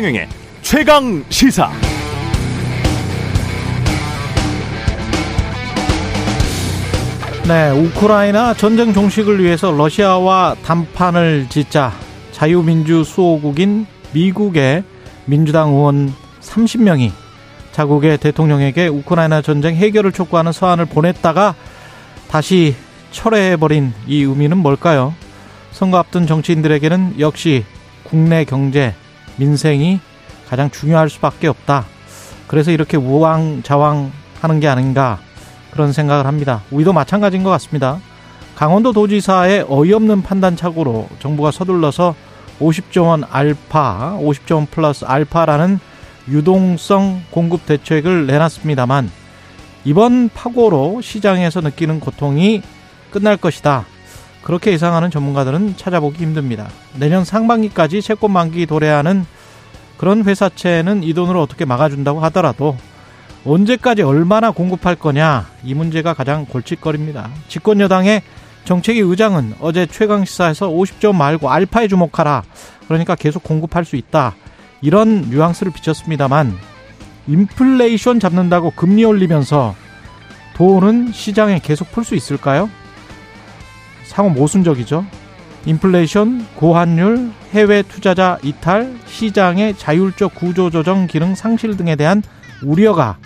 최경영의 최강 시사. 네, 우크라이나 전쟁 종식을 위해서 러시아와 담판을 짓자 자유민주 수호국인 미국의 민주당 의원 30명이 자국의 대통령에게 우크라이나 전쟁 해결을 촉구하는 서한을 보냈다가 다시 철회해버린 이 의미는 뭘까요? 선거 앞둔 정치인들에게는 역시 국내 경제, 민생이 가장 중요할 수밖에 없다. 그래서 이렇게 우왕좌왕 하는 게 아닌가 그런 생각을 합니다. 우리도 마찬가지인 것 같습니다. 강원도 도지사의 어이없는 판단 착오로 정부가 서둘러서 50조 원 알파, 50조 원 플러스 알파라는 유동성 공급 대책을 내놨습니다만 이번 파고로 시장에서 느끼는 고통이 끝날 것이다. 그렇게 예상하는 전문가들은 찾아보기 힘듭니다. 내년 상반기까지 채권 만기 도래하는 그런 회사채는 이 돈으로 어떻게 막아준다고 하더라도 언제까지 얼마나 공급할 거냐 이 문제가 가장 골칫거리입니다. 집권 여당의 정책위 의장은 어제 최강 시사에서 50조 말고 알파에 주목하라. 그러니까 계속 공급할 수 있다. 이런 뉘앙스를 비쳤습니다만 인플레이션 잡는다고 금리 올리면서 돈은 시장에 계속 풀 수 있을까요? 상호 모순적이죠. 인플레이션, 고환율, 해외 투자자 이탈, 시장의 자율적 구조조정 기능 상실 등에 대한 우려가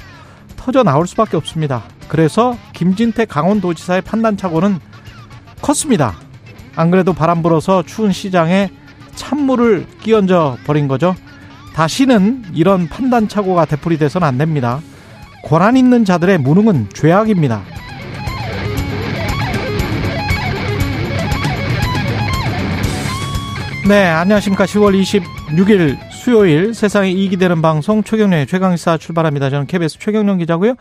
터져 나올 수밖에 없습니다. 그래서 김진태 강원도지사의 판단착오는 컸습니다. 안 그래도 바람 불어서 추운 시장에 찬물을 끼얹어 버린 거죠. 다시는 이런 판단착오가 되풀이돼서는 안 됩니다. 권한 있는 자들의 무능은 죄악입니다. 네, 안녕하십니까. 10월 26일 수요일 세상에 이익이 되는 방송 최경련의 최강시사 출발합니다. 저는 KBS 최경련 기자고요.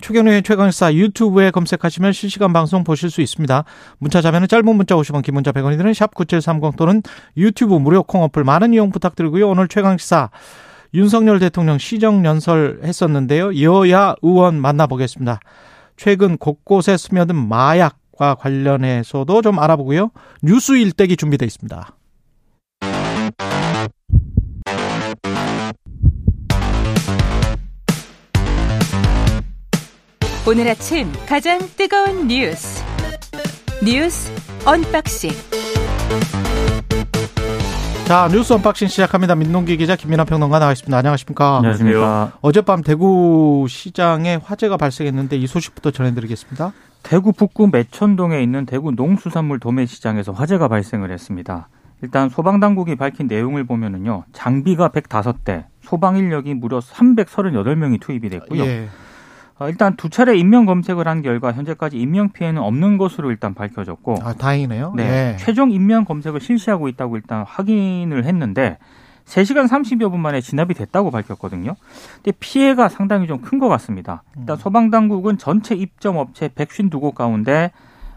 최경련의 최강시사 유튜브에 검색하시면 실시간 방송 보실 수 있습니다. 문자 자면은 짧은 문자 50원, 긴 문자 100원이 드는 샵9730 또는 유튜브 무료 콩 어플 많은 이용 부탁드리고요. 오늘 최강시사 윤석열 대통령 시정연설 했었는데요. 여야 의원 만나보겠습니다. 최근 곳곳에 스며든 마약과 관련해서도 좀 알아보고요. 뉴스 일대기 준비되어 있습니다. 오늘 아침 가장 뜨거운 뉴스 뉴스 언박싱 자 뉴스 unboxing 시작합니다. 민동기 기자 김민아 평론가 나와 있습니다. 안녕하십니까? 안녕하십니까? 어젯밤 대구 시장에 화재가 발생했는데 이 소식부터 전해드리겠습니다. 대구 북구 매천동에 있는 대구 농수산물 도매 시장에서 화재가 발생을 했습니다. 일단 소방당국이 밝힌 내용을 보면은요 장비가 105대, 소방 인력이 무려 338명이 투입이 됐고요. 예. 어, 일단 두 차례 인명 검색을 한 결과 현재까지 인명 피해는 없는 것으로 일단 밝혀졌고, 아 다행이네요. 네, 예. 최종 인명 검색을 실시하고 있다고 일단 확인을 했는데 3시간 30여 분 만에 진압이 됐다고 밝혔거든요. 근데 피해가 상당히 좀 큰 것 같습니다. 일단 소방 당국은 전체 입점 업체 152곳 가운데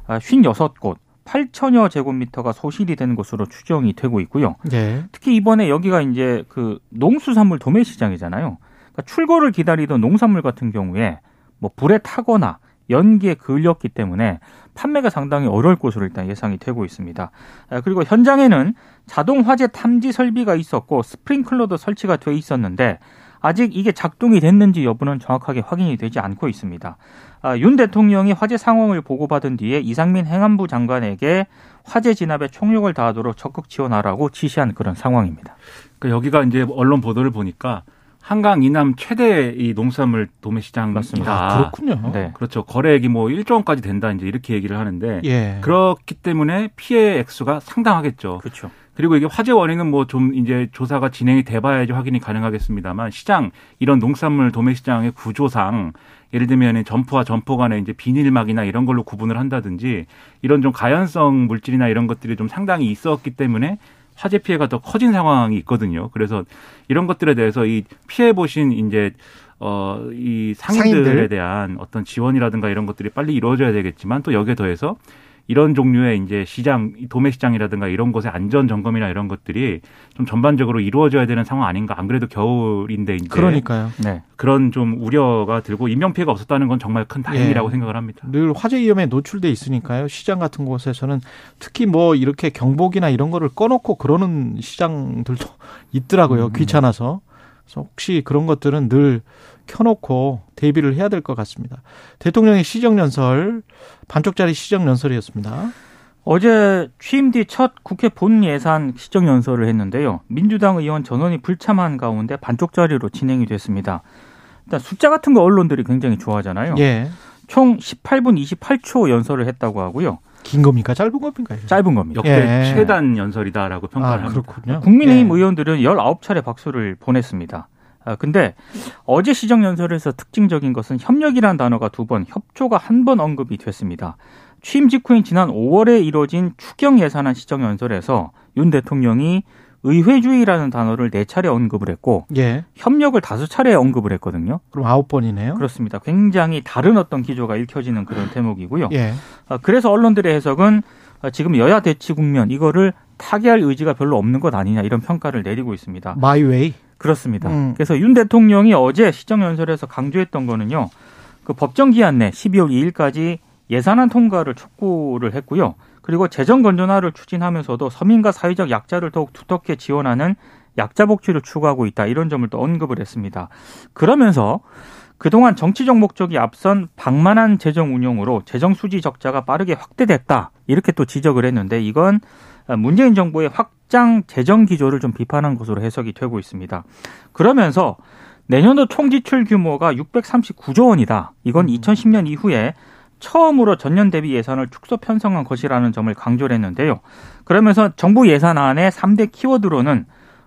56곳, 8천여 제곱미터가 소실이 된 것으로 추정이 되고 있고요. 예. 특히 이번에 여기가 이제 그 농수산물 도매 시장이잖아요. 그러니까 출고를 기다리던 농산물 같은 경우에 뭐 불에 타거나 연기에 걸렸기 때문에 판매가 상당히 어려울 것으로 일단 예상이 되고 있습니다. 아, 그리고 현장에는 자동 화재 탐지 설비가 있었고 스프링클러도 설치가 돼 있었는데 아직 이게 작동이 됐는지 여부는 정확하게 확인이 되지 않고 있습니다. 아, 윤 대통령이 화재 상황을 보고받은 뒤에 이상민 행안부 장관에게 화재 진압에 총력을 다하도록 적극 지원하라고 지시한 그런 상황입니다. 그 여기가 이제 언론 보도를 보니까 한강 이남 최대 이 농산물 도매 시장입니다. 맞습니다. 아, 그렇군요. 네. 그렇죠. 거래액이 뭐 1조 원까지 된다 이제 이렇게 얘기를 하는데 예. 그렇기 때문에 피해 액수가 상당하겠죠. 그렇죠. 그리고 이게 화재 원인은 뭐 좀 이제 조사가 진행이 돼봐야지 확인이 가능하겠습니다만 시장 이런 농산물 도매 시장의 구조상 예를 들면 점포와 점포 간에 이제 비닐막이나 이런 걸로 구분을 한다든지 이런 좀 가연성 물질이나 이런 것들이 좀 상당히 있었기 때문에 화재 피해가 더 커진 상황이 있거든요. 그래서 이런 것들에 대해서 이 피해 보신 이제 어 이 상인들에 상인들. 대한 어떤 지원이라든가 이런 것들이 빨리 이루어져야 되겠지만 또 여기에 더해서 이런 종류의 이제 시장, 도매 시장이라든가 이런 곳의 안전 점검이나 이런 것들이 좀 전반적으로 이루어져야 되는 상황 아닌가. 안 그래도 겨울인데 이제 그러니까요. 네. 그런 좀 우려가 들고 인명 피해가 없었다는 건 정말 큰 다행이라고 예. 생각을 합니다. 늘 화재 위험에 노출돼 있으니까요. 시장 같은 곳에서는 특히 뭐 이렇게 경복이나 이런 거를 꺼놓고 그러는 시장들도 있더라고요. 음. 귀찮아서. 그래서 혹시 그런 것들은 늘 켜놓고 대비를 해야 될 것 같습니다. 대통령의 시정연설 반쪽짜리 시정연설이었습니다. 어제 취임 뒤 첫 국회 본 예산 시정 연설을 했는데요. 민주당 의원 전원이 불참한 가운데 반쪽짜리로 진행이 됐습니다. 일단 숫자 같은 거 언론들이 굉장히 좋아하잖아요. 예. 총 18분 28초 연설을 했다고 하고요. 긴 겁니까? 짧은 겁니까? 짧은 겁니다. 역대 예. 최단 연설이다라고 평가를 아, 합니다. 그렇군요. 국민의힘 예. 의원들은 19차례 박수를 보냈습니다. 아, 근데 어제 시정 연설에서 특징적인 것은 협력이란 단어가 두 번, 협조가 한 번 언급이 됐습니다. 취임 직후인 지난 5월에 이뤄진 추경 예산안 시정 연설에서 윤 대통령이 의회주의라는 단어를 네 차례 언급을 했고 예. 협력을 다섯 차례 언급을 했거든요. 그럼 아홉 번이네요. 그렇습니다. 굉장히 다른 어떤 기조가 읽혀지는 그런 대목이고요. 예. 아, 그래서 언론들의 해석은 아, 지금 여야 대치 국면 이거를 타개할 의지가 별로 없는 것 아니냐 이런 평가를 내리고 있습니다. my way. 그렇습니다. 음. 그래서 윤 대통령이 어제 시정연설에서 강조했던 거는요. 그 법정 기한 내 12월 2일까지 예산안 통과를 촉구를 했고요. 그리고 재정 건전화를 추진하면서도 서민과 사회적 약자를 더욱 두텁게 지원하는 약자 복지를 추구하고 있다. 이런 점을 또 언급을 했습니다. 그러면서 그동안 정치적 목적이 앞선 방만한 재정 운용으로 재정 수지 적자가 빠르게 확대됐다. 이렇게 또 지적을 했는데 이건 문재인 정부의 확 장 재정 기조를 좀 비판한 것으로 해석이 되고 있습니다. 그러면서 내년도 총 지출 규모가 639조 원이다. 이건 2010년 이후에 처음으로 전년 대비 예산을 축소 편성한 것이라는 점을 강조를 했는데요. 그러면서 정부 예산안의 3대 키워드로는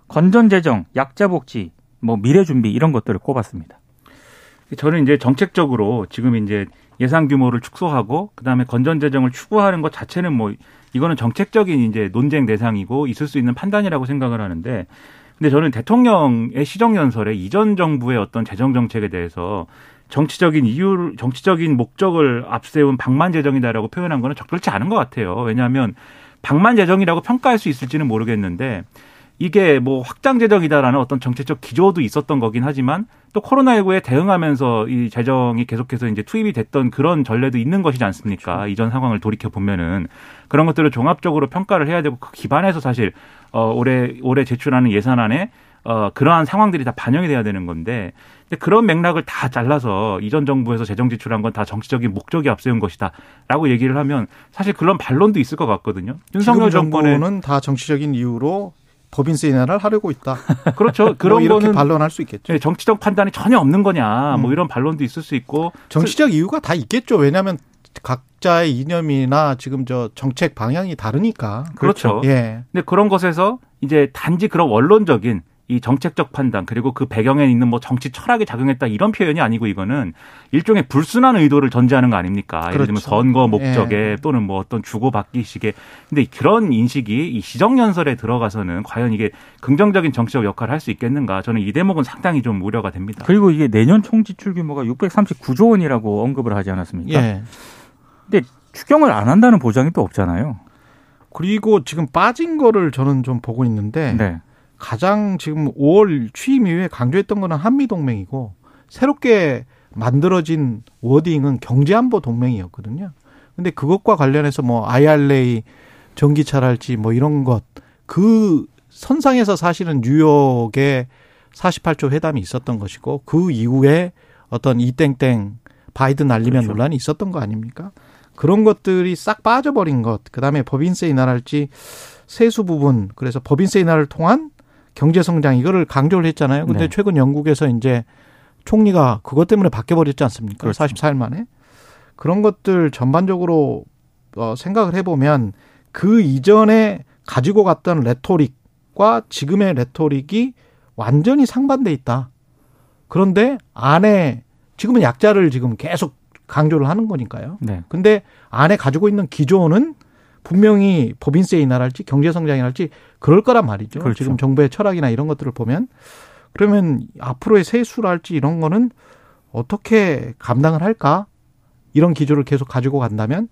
건전재정, 약자복지, 뭐 미래준비 이런 것들을 꼽았습니다. 저는 이제 정책적으로 지금 이제 예산 규모를 축소하고 그다음에 건전 재정을 추구하는 것 자체는 뭐 이거는 정책적인 이제 논쟁 대상이고 있을 수 있는 판단이라고 생각을 하는데 근데 저는 대통령의 시정 연설에 이전 정부의 어떤 재정 정책에 대해서 정치적인 이유, 정치적인 목적을 앞세운 방만 재정이다라고 표현한 거는 적절치 않은 것 같아요. 왜냐하면 방만 재정이라고 평가할 수 있을지는 모르겠는데 이게 뭐 확장 재정이다라는 어떤 정책적 기조도 있었던 거긴 하지만 또 코로나19에 대응하면서 이 재정이 계속해서 이제 투입이 됐던 그런 전례도 있는 것이지 않습니까? 그렇죠. 이전 상황을 돌이켜 보면은 그런 것들을 종합적으로 평가를 해야 되고 그 기반에서 사실 어 올해 올해 제출하는 예산안에 어 그러한 상황들이 다 반영이 돼야 되는 건데 근데 그런 맥락을 다 잘라서 이전 정부에서 재정 지출한 건 다 정치적인 목적이 앞세운 것이다라고 얘기를 하면 사실 그런 반론도 있을 것 같거든요. 윤석열 정부는 다 정치적인 이유로 법인세 인하를 하려고 있다. 그렇죠. 그런 그런 이렇게 거는 반론할 수 있겠죠. 네, 정치적 판단이 전혀 없는 거냐, 뭐 음. 이런 반론도 있을 수 있고. 정치적 이유가 다 있겠죠. 왜냐하면 각자의 이념이나 지금 저 정책 방향이 다르니까. 그렇죠. 예. 근데 그런 것에서 이제 단지 그런 원론적인 이 정책적 판단 그리고 그 배경에 있는 뭐 정치 철학이 작용했다 이런 표현이 아니고 이거는 일종의 불순한 의도를 전제하는 거 아닙니까? 예를 들면 그렇죠. 선거 목적에 예. 또는 뭐 어떤 주고받기식의 근데 그런 인식이 이 시정연설에 들어가서는 과연 이게 긍정적인 정치적 역할을 할 수 있겠는가? 저는 이 대목은 상당히 좀 우려가 됩니다. 그리고 이게 내년 총 지출 규모가 639조 원이라고 언급을 하지 않았습니까? 예. 근데 추경을 안 한다는 보장이 또 없잖아요. 그리고 지금 빠진 거를 저는 좀 보고 있는데 네. 가장 지금 5월 취임 이후에 강조했던 거는 한미 동맹이고 새롭게 만들어진 워딩은 경제안보 동맹이었거든요. 근데 그것과 관련해서 뭐 IRA 전기차랄지 뭐 이런 것 그 선상에서 사실은 뉴욕에 48조 회담이 있었던 것이고 그 이후에 어떤 이땡땡 바이든 날리면 그렇죠. 논란이 있었던 거 아닙니까? 그런 것들이 싹 빠져버린 것, 그 다음에 법인세 인하랄지 세수 부분, 그래서 법인세 인하를 통한 경제 성장 이거를 강조를 했잖아요. 근데 네. 최근 영국에서 이제 총리가 그것 때문에 바뀌어 버렸지 않습니까? 그렇죠. 44일 만에. 그런 것들 전반적으로 어, 생각을 해보면 그 이전에 가지고 갔던 레토릭과 지금의 레토릭이 완전히 상반돼 있다. 그런데 안에 지금은 약자를 지금 계속 강조를 하는 거니까요. 네. 근데 안에 가지고 있는 기조는 분명히 법인세 인하랄지 경제 성장이랄지 그럴 거란 말이죠. 그렇죠. 지금 정부의 철학이나 이런 것들을 보면 그러면 앞으로의 세수랄지 이런 거는 어떻게 감당을 할까? 이런 기조를 계속 가지고 간다면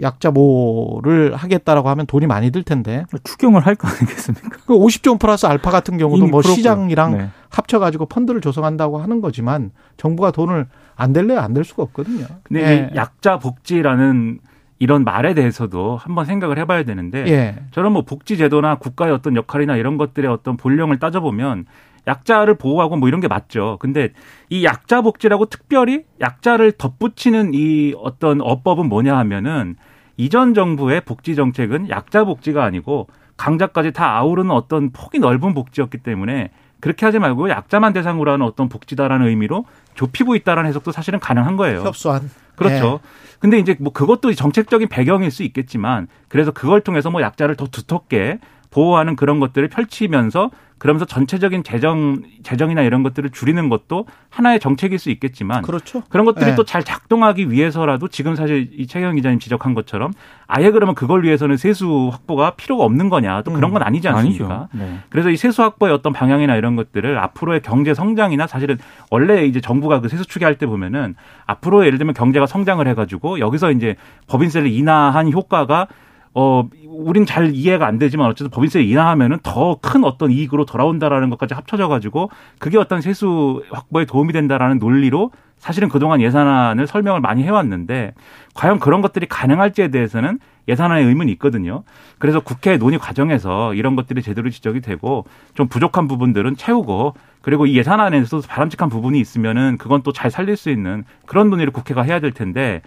약자보를 하겠다라고 하면 돈이 많이 들 텐데. 추경을 할 거 아니겠습니까? 그 50종 플러스 알파 같은 경우도 뭐 풀었고요. 시장이랑 네. 합쳐가지고 펀드를 조성한다고 하는 거지만 정부가 돈을 안 댈래 안댈 수가 없거든요. 근데 예. 이 약자 복지라는 이런 말에 대해서도 한번 생각을 해봐야 되는데 예. 저는 뭐 복지 제도나 국가의 어떤 역할이나 이런 것들의 어떤 본령을 따져보면 약자를 보호하고 뭐 이런 게 맞죠. 근데 이 약자 복지라고 특별히 약자를 덧붙이는 이 어떤 어법은 뭐냐 하면은 이전 정부의 복지 정책은 약자 복지가 아니고 강자까지 다 아우르는 어떤 폭이 넓은 복지였기 때문에 그렇게 하지 말고 약자만 대상으로 하는 어떤 복지다라는 의미로 좁히고 있다라는 해석도 사실은 가능한 거예요. 협소한. 그렇죠. 근데 이제 뭐 그것도 정책적인 배경일 수 있겠지만 그래서 그걸 통해서 뭐 약자를 더 두텁게 보호하는 그런 것들을 펼치면서 그러면서 전체적인 재정 재정이나 이런 것들을 줄이는 것도 하나의 정책일 수 있겠지만 그렇죠. 그런 것들이 네. 또잘 작동하기 위해서라도 지금 사실 이 최경 기자님 지적한 것처럼 아예 그러면 그걸 위해서는 세수 확보가 필요가 없는 거냐 또 그런 건 아니지 않습니까? 아니죠. 네. 그래서 이 세수 확보의 어떤 방향이나 이런 것들을 앞으로의 경제 성장이나 사실은 원래 이제 정부가 그 세수 추계할 때 보면은 앞으로 예를 들면 경제가 성장을 해가지고 여기서 이제 법인세를 인하한 효과가 어 우린 잘 이해가 안 되지만 어쨌든 법인세 인하하면은 더 큰 어떤 이익으로 돌아온다라는 것까지 합쳐져 가지고 그게 어떤 세수 확보에 도움이 된다라는 논리로 사실은 그동안 예산안을 설명을 많이 해왔는데 과연 그런 것들이 가능할지에 대해서는 예산안에 의문이 있거든요. 그래서 국회 논의 과정에서 이런 것들이 제대로 지적이 되고 좀 부족한 부분들은 채우고 그리고 이 예산안에서 바람직한 부분이 있으면은 그건 또 잘 살릴 수 있는 그런 논의를 국회가 해야 될 텐데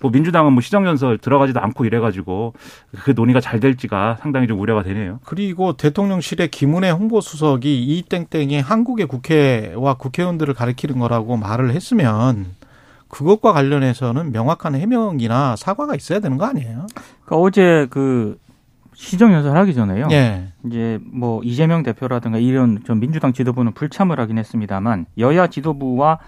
뭐 민주당은 뭐 시정연설 들어가지도 않고 이래가지고 그 논의가 잘 될지가 상당히 좀 우려가 되네요. 그리고 대통령실의 김은혜 홍보수석이 이 땡땡이 한국의 국회와 국회의원들을 가리키는 거라고 말을 했으면 그것과 관련해서는 명확한 해명이나 사과가 있어야 되는 거 아니에요? 그러니까 어제 그 시정 연설 하기 전에요. 예. 이제 뭐 이재명 대표라든가 이런 좀 민주당 지도부는 불참을 하긴 했습니다만 여야 지도부와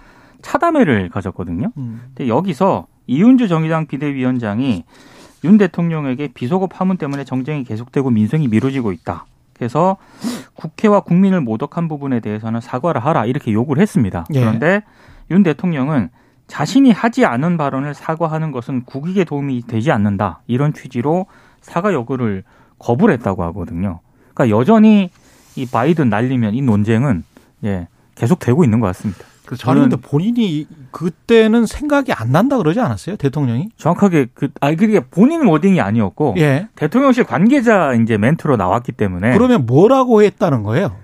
차담회를 가졌거든요. 음. 근데 여기서 이윤주 정의당 비대위원장이 윤 대통령에게 비속어 파문 때문에 정쟁이 계속되고 민생이 미뤄지고 있다. 그래서 국회와 국민을 모독한 부분에 대해서는 사과를 하라 이렇게 요구를 했습니다. 예. 그런데 윤 대통령은 자신이 하지 않은 발언을 사과하는 것은 국익에 도움이 되지 않는다. 이런 취지로 사과 요구를 거부를 했다고 하거든요. 그러니까 여전히 이 바이든 날리면 이 논쟁은 예, 계속되고 있는 것 같습니다. 아니 저는 근데 본인이 그때는 생각이 안 난다 그러지 않았어요? 대통령이? 정확하게 그, 아, 그게 본인 워딩이 아니었고, 예. 대통령실 관계자 이제 멘트로 나왔기 때문에. 그러면 뭐라고 했다는 거예요?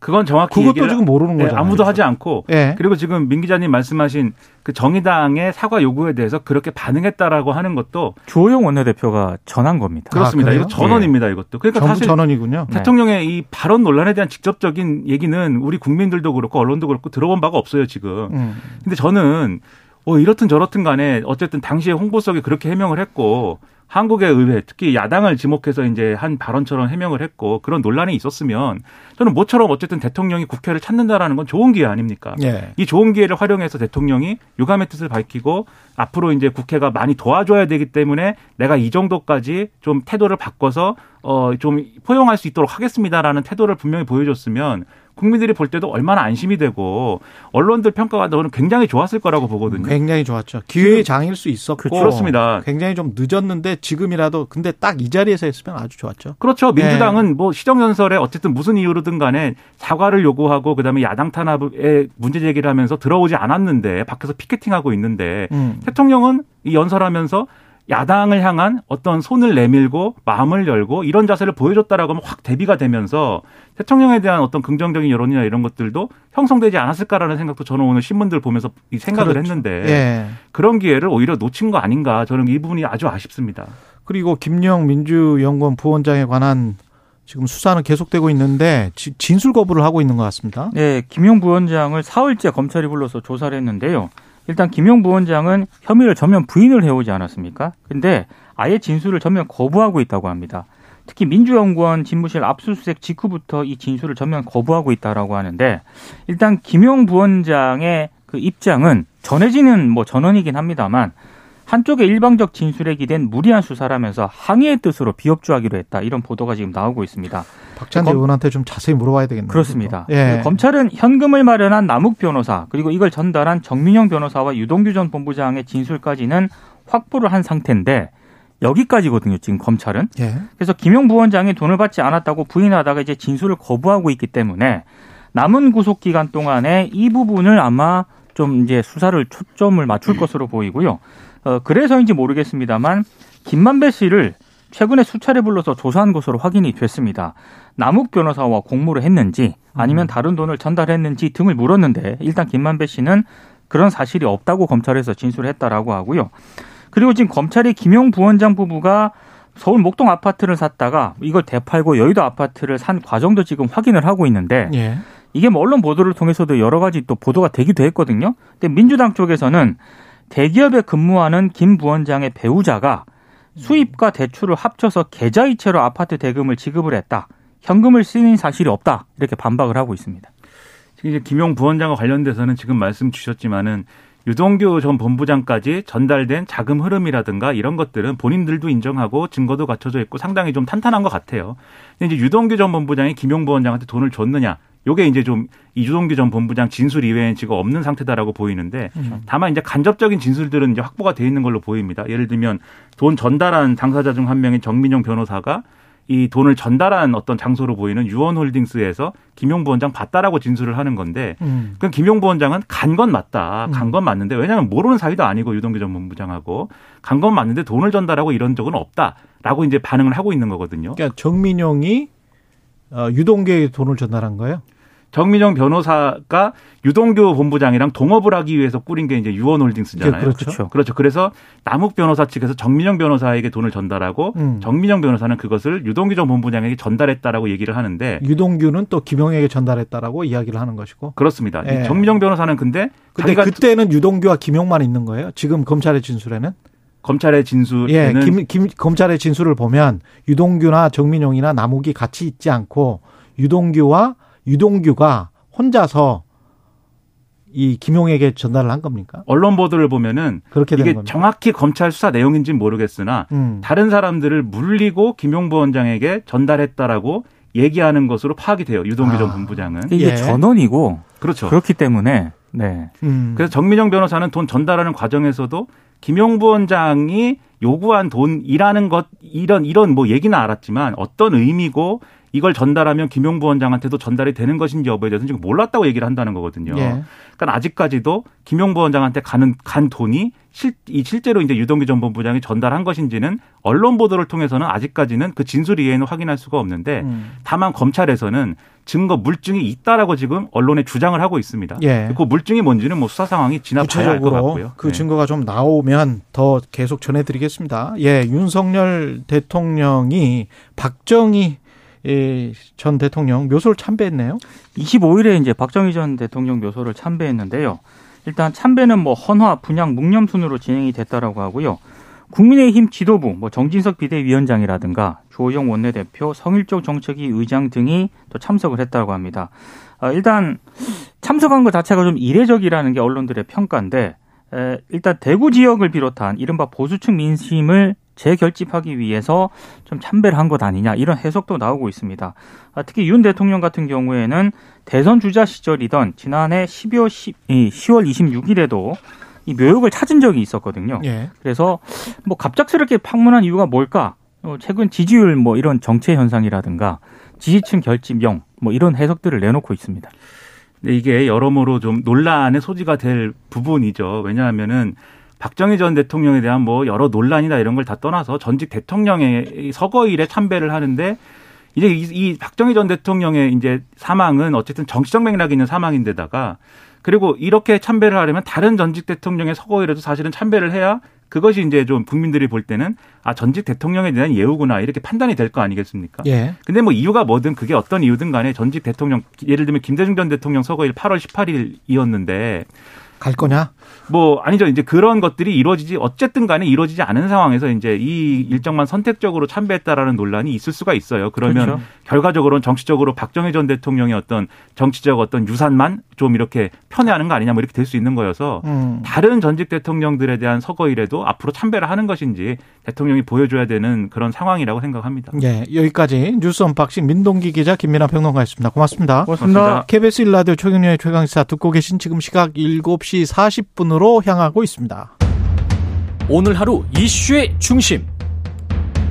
그건 정확히 그것도 얘기를 지금 모르는 네, 거잖아요. 아무도 하지 않고 예. 그리고 지금 민 기자님 말씀하신 그 정의당의 사과 요구에 대해서 그렇게 반응했다라고 하는 것도 주호영 원내대표가 전한 겁니다. 그렇습니다. 그래요? 이거 전원입니다. 이것도 그러니까 사실 전원이군요. 네. 대통령의 이 발언 논란에 대한 직접적인 얘기는 우리 국민들도 그렇고 언론도 그렇고 들어본 바가 없어요 지금. 음. 근데 저는 어 이렇든 저렇든 간에 어쨌든 당시에 홍보석이 그렇게 해명을 했고 한국의 의회 특히 야당을 지목해서 이제 한 발언처럼 해명을 했고 그런 논란이 있었으면 저는 모처럼 어쨌든 대통령이 국회를 찾는다라는 건 좋은 기회 아닙니까? 예. 이 좋은 기회를 활용해서 대통령이 유감의 뜻을 밝히고 앞으로 이제 국회가 많이 도와줘야 되기 때문에 내가 이 정도까지 좀 태도를 바꿔서 어 좀 포용할 수 있도록 하겠습니다라는 태도를 분명히 보여줬으면 국민들이 볼 때도 얼마나 안심이 되고 언론들 평가가 저는 굉장히 좋았을 거라고 보거든요. 굉장히 좋았죠. 기회의 장일 수 있었고 그렇습니다. 굉장히 좀 늦었는데 지금이라도 근데 딱 이 자리에서 했으면 아주 좋았죠. 그렇죠. 네. 민주당은 뭐 시정연설에 어쨌든 무슨 이유로든 간에 사과를 요구하고 그다음에 야당 탄압에 문제 제기를 하면서 들어오지 않았는데 밖에서 피켓팅하고 있는데 음. 대통령은 이 연설하면서 야당을 향한 어떤 손을 내밀고 마음을 열고 이런 자세를 보여줬다라고 하면 확 대비가 되면서 대통령에 대한 어떤 긍정적인 여론이나 이런 것들도 형성되지 않았을까라는 생각도 저는 오늘 신문들 보면서 이 생각을 그렇죠. 했는데 예. 그런 기회를 오히려 놓친 거 아닌가 저는 이 부분이 아주 아쉽습니다. 그리고 김영 민주연구원 부원장에 관한 지금 수사는 계속되고 있는데 지- 진술 거부를 하고 있는 것 같습니다. 네, 김용 부원장을 사흘째 검찰이 불러서 조사를 했는데요. 일단 김용 부원장은 혐의를 전면 부인을 해오지 않았습니까? 근데 아예 진술을 전면 거부하고 있다고 합니다. 특히 민주연구원 집무실 압수수색 직후부터 이 진술을 전면 거부하고 있다라고 하는데 일단 김용 부원장의 그 입장은 전해지는 뭐 전원이긴 합니다만 한쪽의 일방적 진술에 기댄 무리한 수사라면서 항의의 뜻으로 비협조하기로 했다 이런 보도가 지금 나오고 있습니다. 박찬대 검- 의원한테 좀 자세히 물어봐야 되겠네요. 그렇습니다. 예. 검찰은 현금을 마련한 남욱 변호사 그리고 이걸 전달한 정민영 변호사와 유동규 전 본부장의 진술까지는 확보를 한 상태인데 여기까지거든요. 지금 검찰은. 예. 그래서 김용 부원장이 돈을 받지 않았다고 부인하다가 이제 진술을 거부하고 있기 때문에 남은 구속 기간 동안에 이 부분을 아마 좀 이제 수사를 초점을 맞출 것으로 보이고요. 어 그래서인지 모르겠습니다만 김만배 씨를 최근에 수차례 불러서 조사한 것으로 확인이 됐습니다. 남욱 변호사와 공모를 했는지 아니면 다른 돈을 전달했는지 등을 물었는데 일단 김만배 씨는 그런 사실이 없다고 검찰에서 진술했다라고 하고요. 그리고 지금 검찰이 김용 부원장 부부가 서울 목동 아파트를 샀다가 이걸 되팔고 여의도 아파트를 산 과정도 지금 확인을 하고 있는데 예. 이게 뭐 언론 보도를 통해서도 여러 가지 또 보도가 되기도 했거든요. 근데 민주당 쪽에서는 대기업에 근무하는 김 부원장의 배우자가 수입과 대출을 합쳐서 계좌이체로 아파트 대금을 지급을 했다. 현금을 쓰는 사실이 없다. 이렇게 반박을 하고 있습니다. 지금 이제 김용 부원장과 관련돼서는 지금 말씀 주셨지만은 유동규 전 본부장까지 전달된 자금 흐름이라든가 이런 것들은 본인들도 인정하고 증거도 갖춰져 있고 상당히 좀 탄탄한 것 같아요. 근데 이제 유동규 전 본부장이 김용 부원장한테 돈을 줬느냐 요게 이제 좀이 유동규 전 본부장 진술 이외엔 지금 없는 상태다라고 보이는데 다만 이제 간접적인 진술들은 이제 확보가 돼 있는 걸로 보입니다. 예를 들면 돈 전달한 당사자 중 한 명인 정민용 변호사가 이 돈을 전달한 어떤 장소로 보이는 유원홀딩스에서 김용 부 원장 봤다라고 진술을 하는 건데 음. 그럼 김용 부 원장은 간 건 맞다. 간 건 맞는데 왜냐하면 모르는 사이도 아니고 유동규 전 본부장하고 간 건 맞는데 돈을 전달하고 이런 적은 없다라고 이제 반응을 하고 있는 거거든요. 그러니까 정민용이 어, 유동규에게 돈을 전달한 거예요. 정민영 변호사가 유동규 본부장이랑 동업을 하기 위해서 꾸린 게 이제 유원홀딩스잖아요. 그렇죠. 그렇죠. 그렇죠. 그래서 남욱 변호사 측에서 정민영 변호사에게 돈을 전달하고 음. 정민영 변호사는 그것을 유동규 전 본부장에게 전달했다라고 얘기를 하는데 유동규는 또 김용에게 전달했다라고 이야기를 하는 것이고. 그렇습니다. 예. 정민영 변호사는 근데 근데 그때는 유동규와 김용만 있는 거예요. 지금 검찰의 진술에는. 검찰의 예, 진술에는 김, 김, 검찰의 진술을 보면 유동규나 정민용이나 남욱이 같이 있지 않고 유동규와 유동규가 혼자서 이 김용에게 전달을 한 겁니까? 언론 보도를 보면은 그렇게 된 이게 겁니다. 정확히 검찰 수사 내용인지는 모르겠으나 음. 다른 사람들을 물리고 김용 부원장에게 전달했다라고 얘기하는 것으로 파악이 돼요. 유동규 아. 전 본부장은. 이게 예. 전원이고 그렇죠. 그렇기 때문에 네. 음. 그래서 정민영 변호사는 돈 전달하는 과정에서도 김용 부 원장이 요구한 돈이라는 것 이런 이런 뭐 얘기는 알았지만 어떤 의미고 이걸 전달하면 김용 부 원장한테도 전달이 되는 것인지 여부에 대해서는 지금 몰랐다고 얘기를 한다는 거거든요. 예. 그러니까 아직까지도 김용 부 원장한테 가는 간 돈이 실, 이 실제로 이제 유동규 전 본부장이 전달한 것인지는 언론 보도를 통해서는 아직까지는 그 진술 이외에는 확인할 수가 없는데 음. 다만 검찰에서는 증거 물증이 있다라고 지금 언론에 주장을 하고 있습니다. 예. 그 물증이 뭔지는 뭐 수사 상황이 지나봐야 알것 구체적으로 같고요. 그 네. 증거가 좀 나오면 더 계속 전해드리겠습니다. 예, 윤석열 대통령이 박정희 예, 전 대통령 묘소를 참배했네요. 25일에 이제 박정희 전 대통령 묘소를 참배했는데요. 일단 참배는 뭐 헌화, 분양, 묵념 순으로 진행이 됐다라고 하고요. 국민의힘 지도부, 뭐 정진석 비대위원장이라든가 조영 원내대표, 성일종 정책위 의장 등이 또 참석을 했다고 합니다. 아, 일단 참석한 것 자체가 좀 이례적이라는 게 언론들의 평가인데 에, 일단 대구 지역을 비롯한 이른바 보수층 민심을 재결집하기 위해서 좀 참배를 한 것 아니냐 이런 해석도 나오고 있습니다. 아, 특히 윤 대통령 같은 경우에는 대선 주자 시절이던 지난해 12월 10, 이 10월 26일에도 이 묘역을 찾은 적이 있었거든요. 예. 그래서 뭐 갑작스럽게 방문한 이유가 뭘까? 어, 최근 지지율 뭐 이런 정체 현상이라든가 지지층 결집용 뭐 이런 해석들을 내놓고 있습니다. 근데 이게 여러모로 좀 논란의 소지가 될 부분이죠. 왜냐하면은 박정희 전 대통령에 대한 뭐 여러 논란이나 이런 걸 다 떠나서 전직 대통령의 서거일에 참배를 하는데 이제 이, 이 박정희 전 대통령의 이제 사망은 어쨌든 정치적 맥락이 있는 사망인데다가 그리고 이렇게 참배를 하려면 다른 전직 대통령의 서거일에도 사실은 참배를 해야 그것이 이제 좀 국민들이 볼 때는 아 전직 대통령에 대한 예우구나 이렇게 판단이 될 거 아니겠습니까? 예. 근데 뭐 이유가 뭐든 그게 어떤 이유든 간에 전직 대통령 예를 들면 김대중 전 대통령 서거일 8월 18일이었는데 갈 거냐? 뭐 아니죠 이제 그런 것들이 이루어지지 어쨌든 간에 이루어지지 않은 상황에서 이제 이 일정만 선택적으로 참배했다라는 논란이 있을 수가 있어요. 그러면 그렇죠. 결과적으로는 정치적으로 박정희 전 대통령의 어떤 정치적 어떤 유산만 좀 이렇게 편애하는 거 아니냐 뭐 이렇게 될 수 있는 거여서 음. 다른 전직 대통령들에 대한 서거일에도 앞으로 참배를 하는 것인지 대통령이 보여줘야 되는 그런 상황이라고 생각합니다. 예, 여기까지 뉴스 unboxing 민동기 기자 김민아 평론가였습니다. 고맙습니다. 고맙습니다. KBS 1라디오 최경영의 최강시사 듣고 계신 지금 시각 7시 40분으로 향하고 있습니다. 오늘 하루 이슈의 중심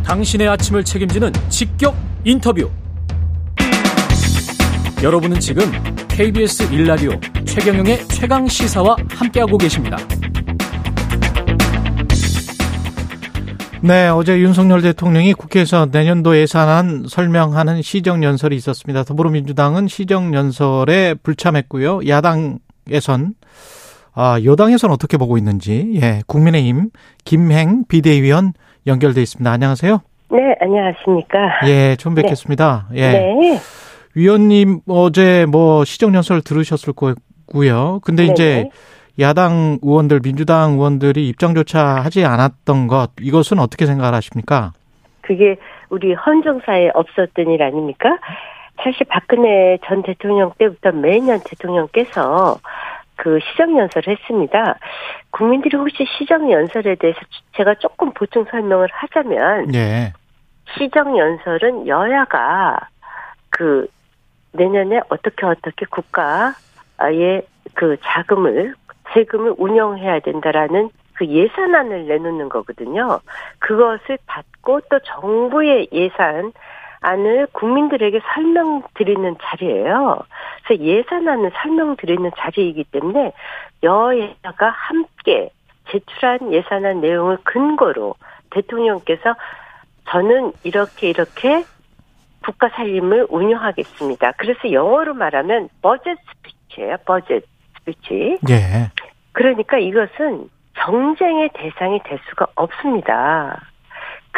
당신의 아침을 책임지는 직격 인터뷰. 여러분은 지금 KBS 1라디오 최경영의 최강 시사와 함께하고 계십니다. 네, 어제 윤석열 대통령이 국회에서 내년도 예산안 설명하는 시정연설이 있었습니다. 더불어민주당은 시정연설에 불참했고요. 야당에선 아, 여당에선 어떻게 보고 있는지, 예, 국민의힘 김행 비대위원 연결돼 있습니다. 안녕하세요. 네, 안녕하십니까. 예, 처음 뵙겠습니다. 예. 네. 위원님 어제 뭐 시정연설 들으셨을 거고요. 근데 네네. 이제 야당 의원들, 민주당 의원들이 입장조차 하지 않았던 것, 이것은 어떻게 생각하십니까? 그게 우리 헌정사에 없었던 일 아닙니까? 사실 박근혜 전 대통령 때부터 매년 대통령께서 그 시정 연설을 했습니다. 국민들이 혹시 시정 연설에 대해서 제가 조금 보충 설명을 하자면 예. 시정 연설은 여야가 그 내년에 어떻게 어떻게 국가의 그 자금을 세금을 운영해야 된다라는 그 예산안을 내놓는 거거든요. 그것을 받고 또 정부의 예산 안을 국민들에게 설명드리는 자리예요. 그래서 예산안을 설명드리는 자리이기 때문에 여야가 함께 제출한 예산안 내용을 근거로 대통령께서 저는 이렇게 이렇게 국가 살림을 운영하겠습니다. 그래서 영어로 말하면 버젯 스피치예요. budget speech. 예. 그러니까 이것은 정쟁의 대상이 될 수가 없습니다.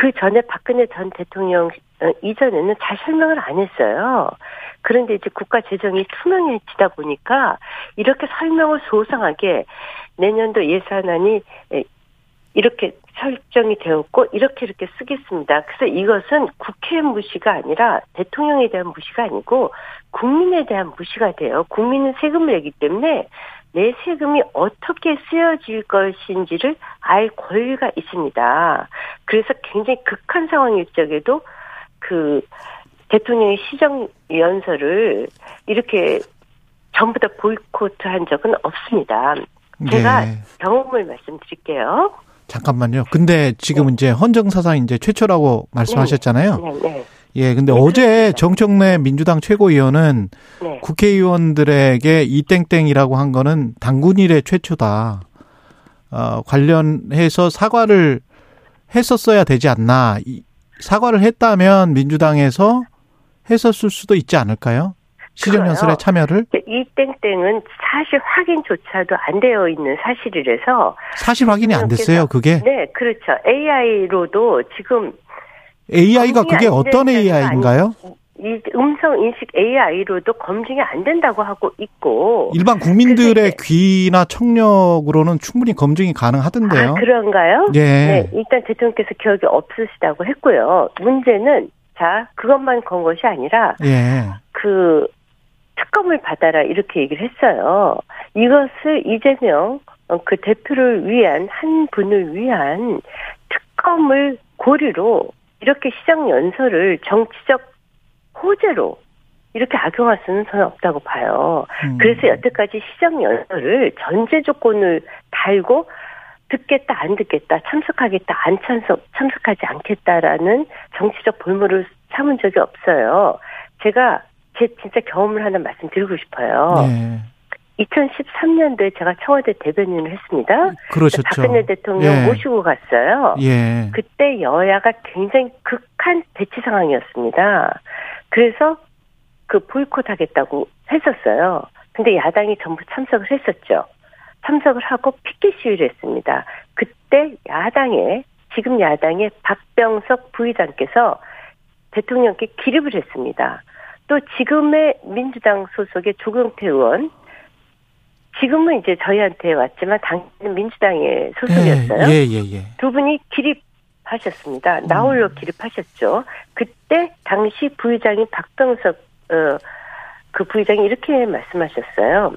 그 전에 박근혜 전 대통령 어, 이전에는 잘 설명을 안 했어요. 그런데 이제 국가 재정이 투명해지다 보니까 이렇게 설명을 소상하게 내년도 예산안이 에, 이렇게 설정이 되었고 이렇게 이렇게 쓰겠습니다. 그래서 이것은 국회 무시가 아니라 대통령에 대한 무시가 아니고 국민에 대한 무시가 돼요. 국민은 세금을 내기 때문에 내 세금이 어떻게 쓰여질 것인지를 알 권리가 있습니다. 그래서 굉장히 극한 상황일 적에도 그 대통령의 시정 연설을 이렇게 전부 다 보이콧한 적은 없습니다. 제가 예. 경험을 말씀드릴게요. 잠깐만요. 근데 지금 네. 이제 헌정사상 이제 최초라고 말씀하셨잖아요. 네, 네, 예, 근데 네, 어제. 정청래 민주당 최고위원은 네. 국회의원들에게 이 땡땡이라고 한 거는 당군 일의 최초다. 어, 관련해서 사과를 했었어야 되지 않나. 이- 사과를 했다면 민주당에서 했었을 수도 있지 않을까요? 시정연설에. 참여를 이 땡땡은 사실 확인조차도 안 되어 있는 사실이라서 사실 확인이 안 됐어요. 그게 네, 그렇죠. AI로도 지금 AI가 그게 안 어떤 AI인가요? 이 음성 인식 AI로도 검증이 안 된다고 하고 있고 일반 국민들의 귀나 청력으로는 충분히 검증이 가능하던데요. 아, 그런가요? 예. 네, 일단 대통령께서 기억이 없으시다고 했고요. 문제는 자 그것만 건 것이 아니라 예. 그 특검을 받아라 이렇게 얘기를 했어요. 이것을 이재명 어, 그 대표를 위한 한 분을 위한 특검을 고리로 이렇게 시정 연설을 정치적 호재로 이렇게 악용할 수는 저는 없다고 봐요. 음. 그래서 여태까지 시정 연설을 전제 조건을 달고 듣겠다 안 듣겠다 참석하겠다 안 참석 참석하지 않겠다라는 정치적 볼모를 삼은 적이 없어요. 제가 제 진짜 경험을 하나 말씀드리고 싶어요. 예. 2013년도에 제가 청와대 대변인을 했습니다. 그러셨죠. 박근혜 대통령 예. 모시고 갔어요. 예. 그때 여야가 굉장히 극한 대치 상황이었습니다. 그래서 그 보이콧 하겠다고 했었어요. 근데 야당이 전부 참석을 했었죠. 참석을 하고 피켓 시위를 했습니다. 그때 야당의 지금 야당의 박병석 부의장께서 대통령께 기립을 했습니다. 또 지금의 민주당 소속의 조경태 의원 지금은 이제 저희한테 왔지만 당시는 민주당의 소속이었어요. 예, 예, 예. 두 분이 기립하셨습니다. 나홀로 기립하셨죠. 그때 당시 부의장인 박병석 어, 그 부의장이 이렇게 말씀하셨어요.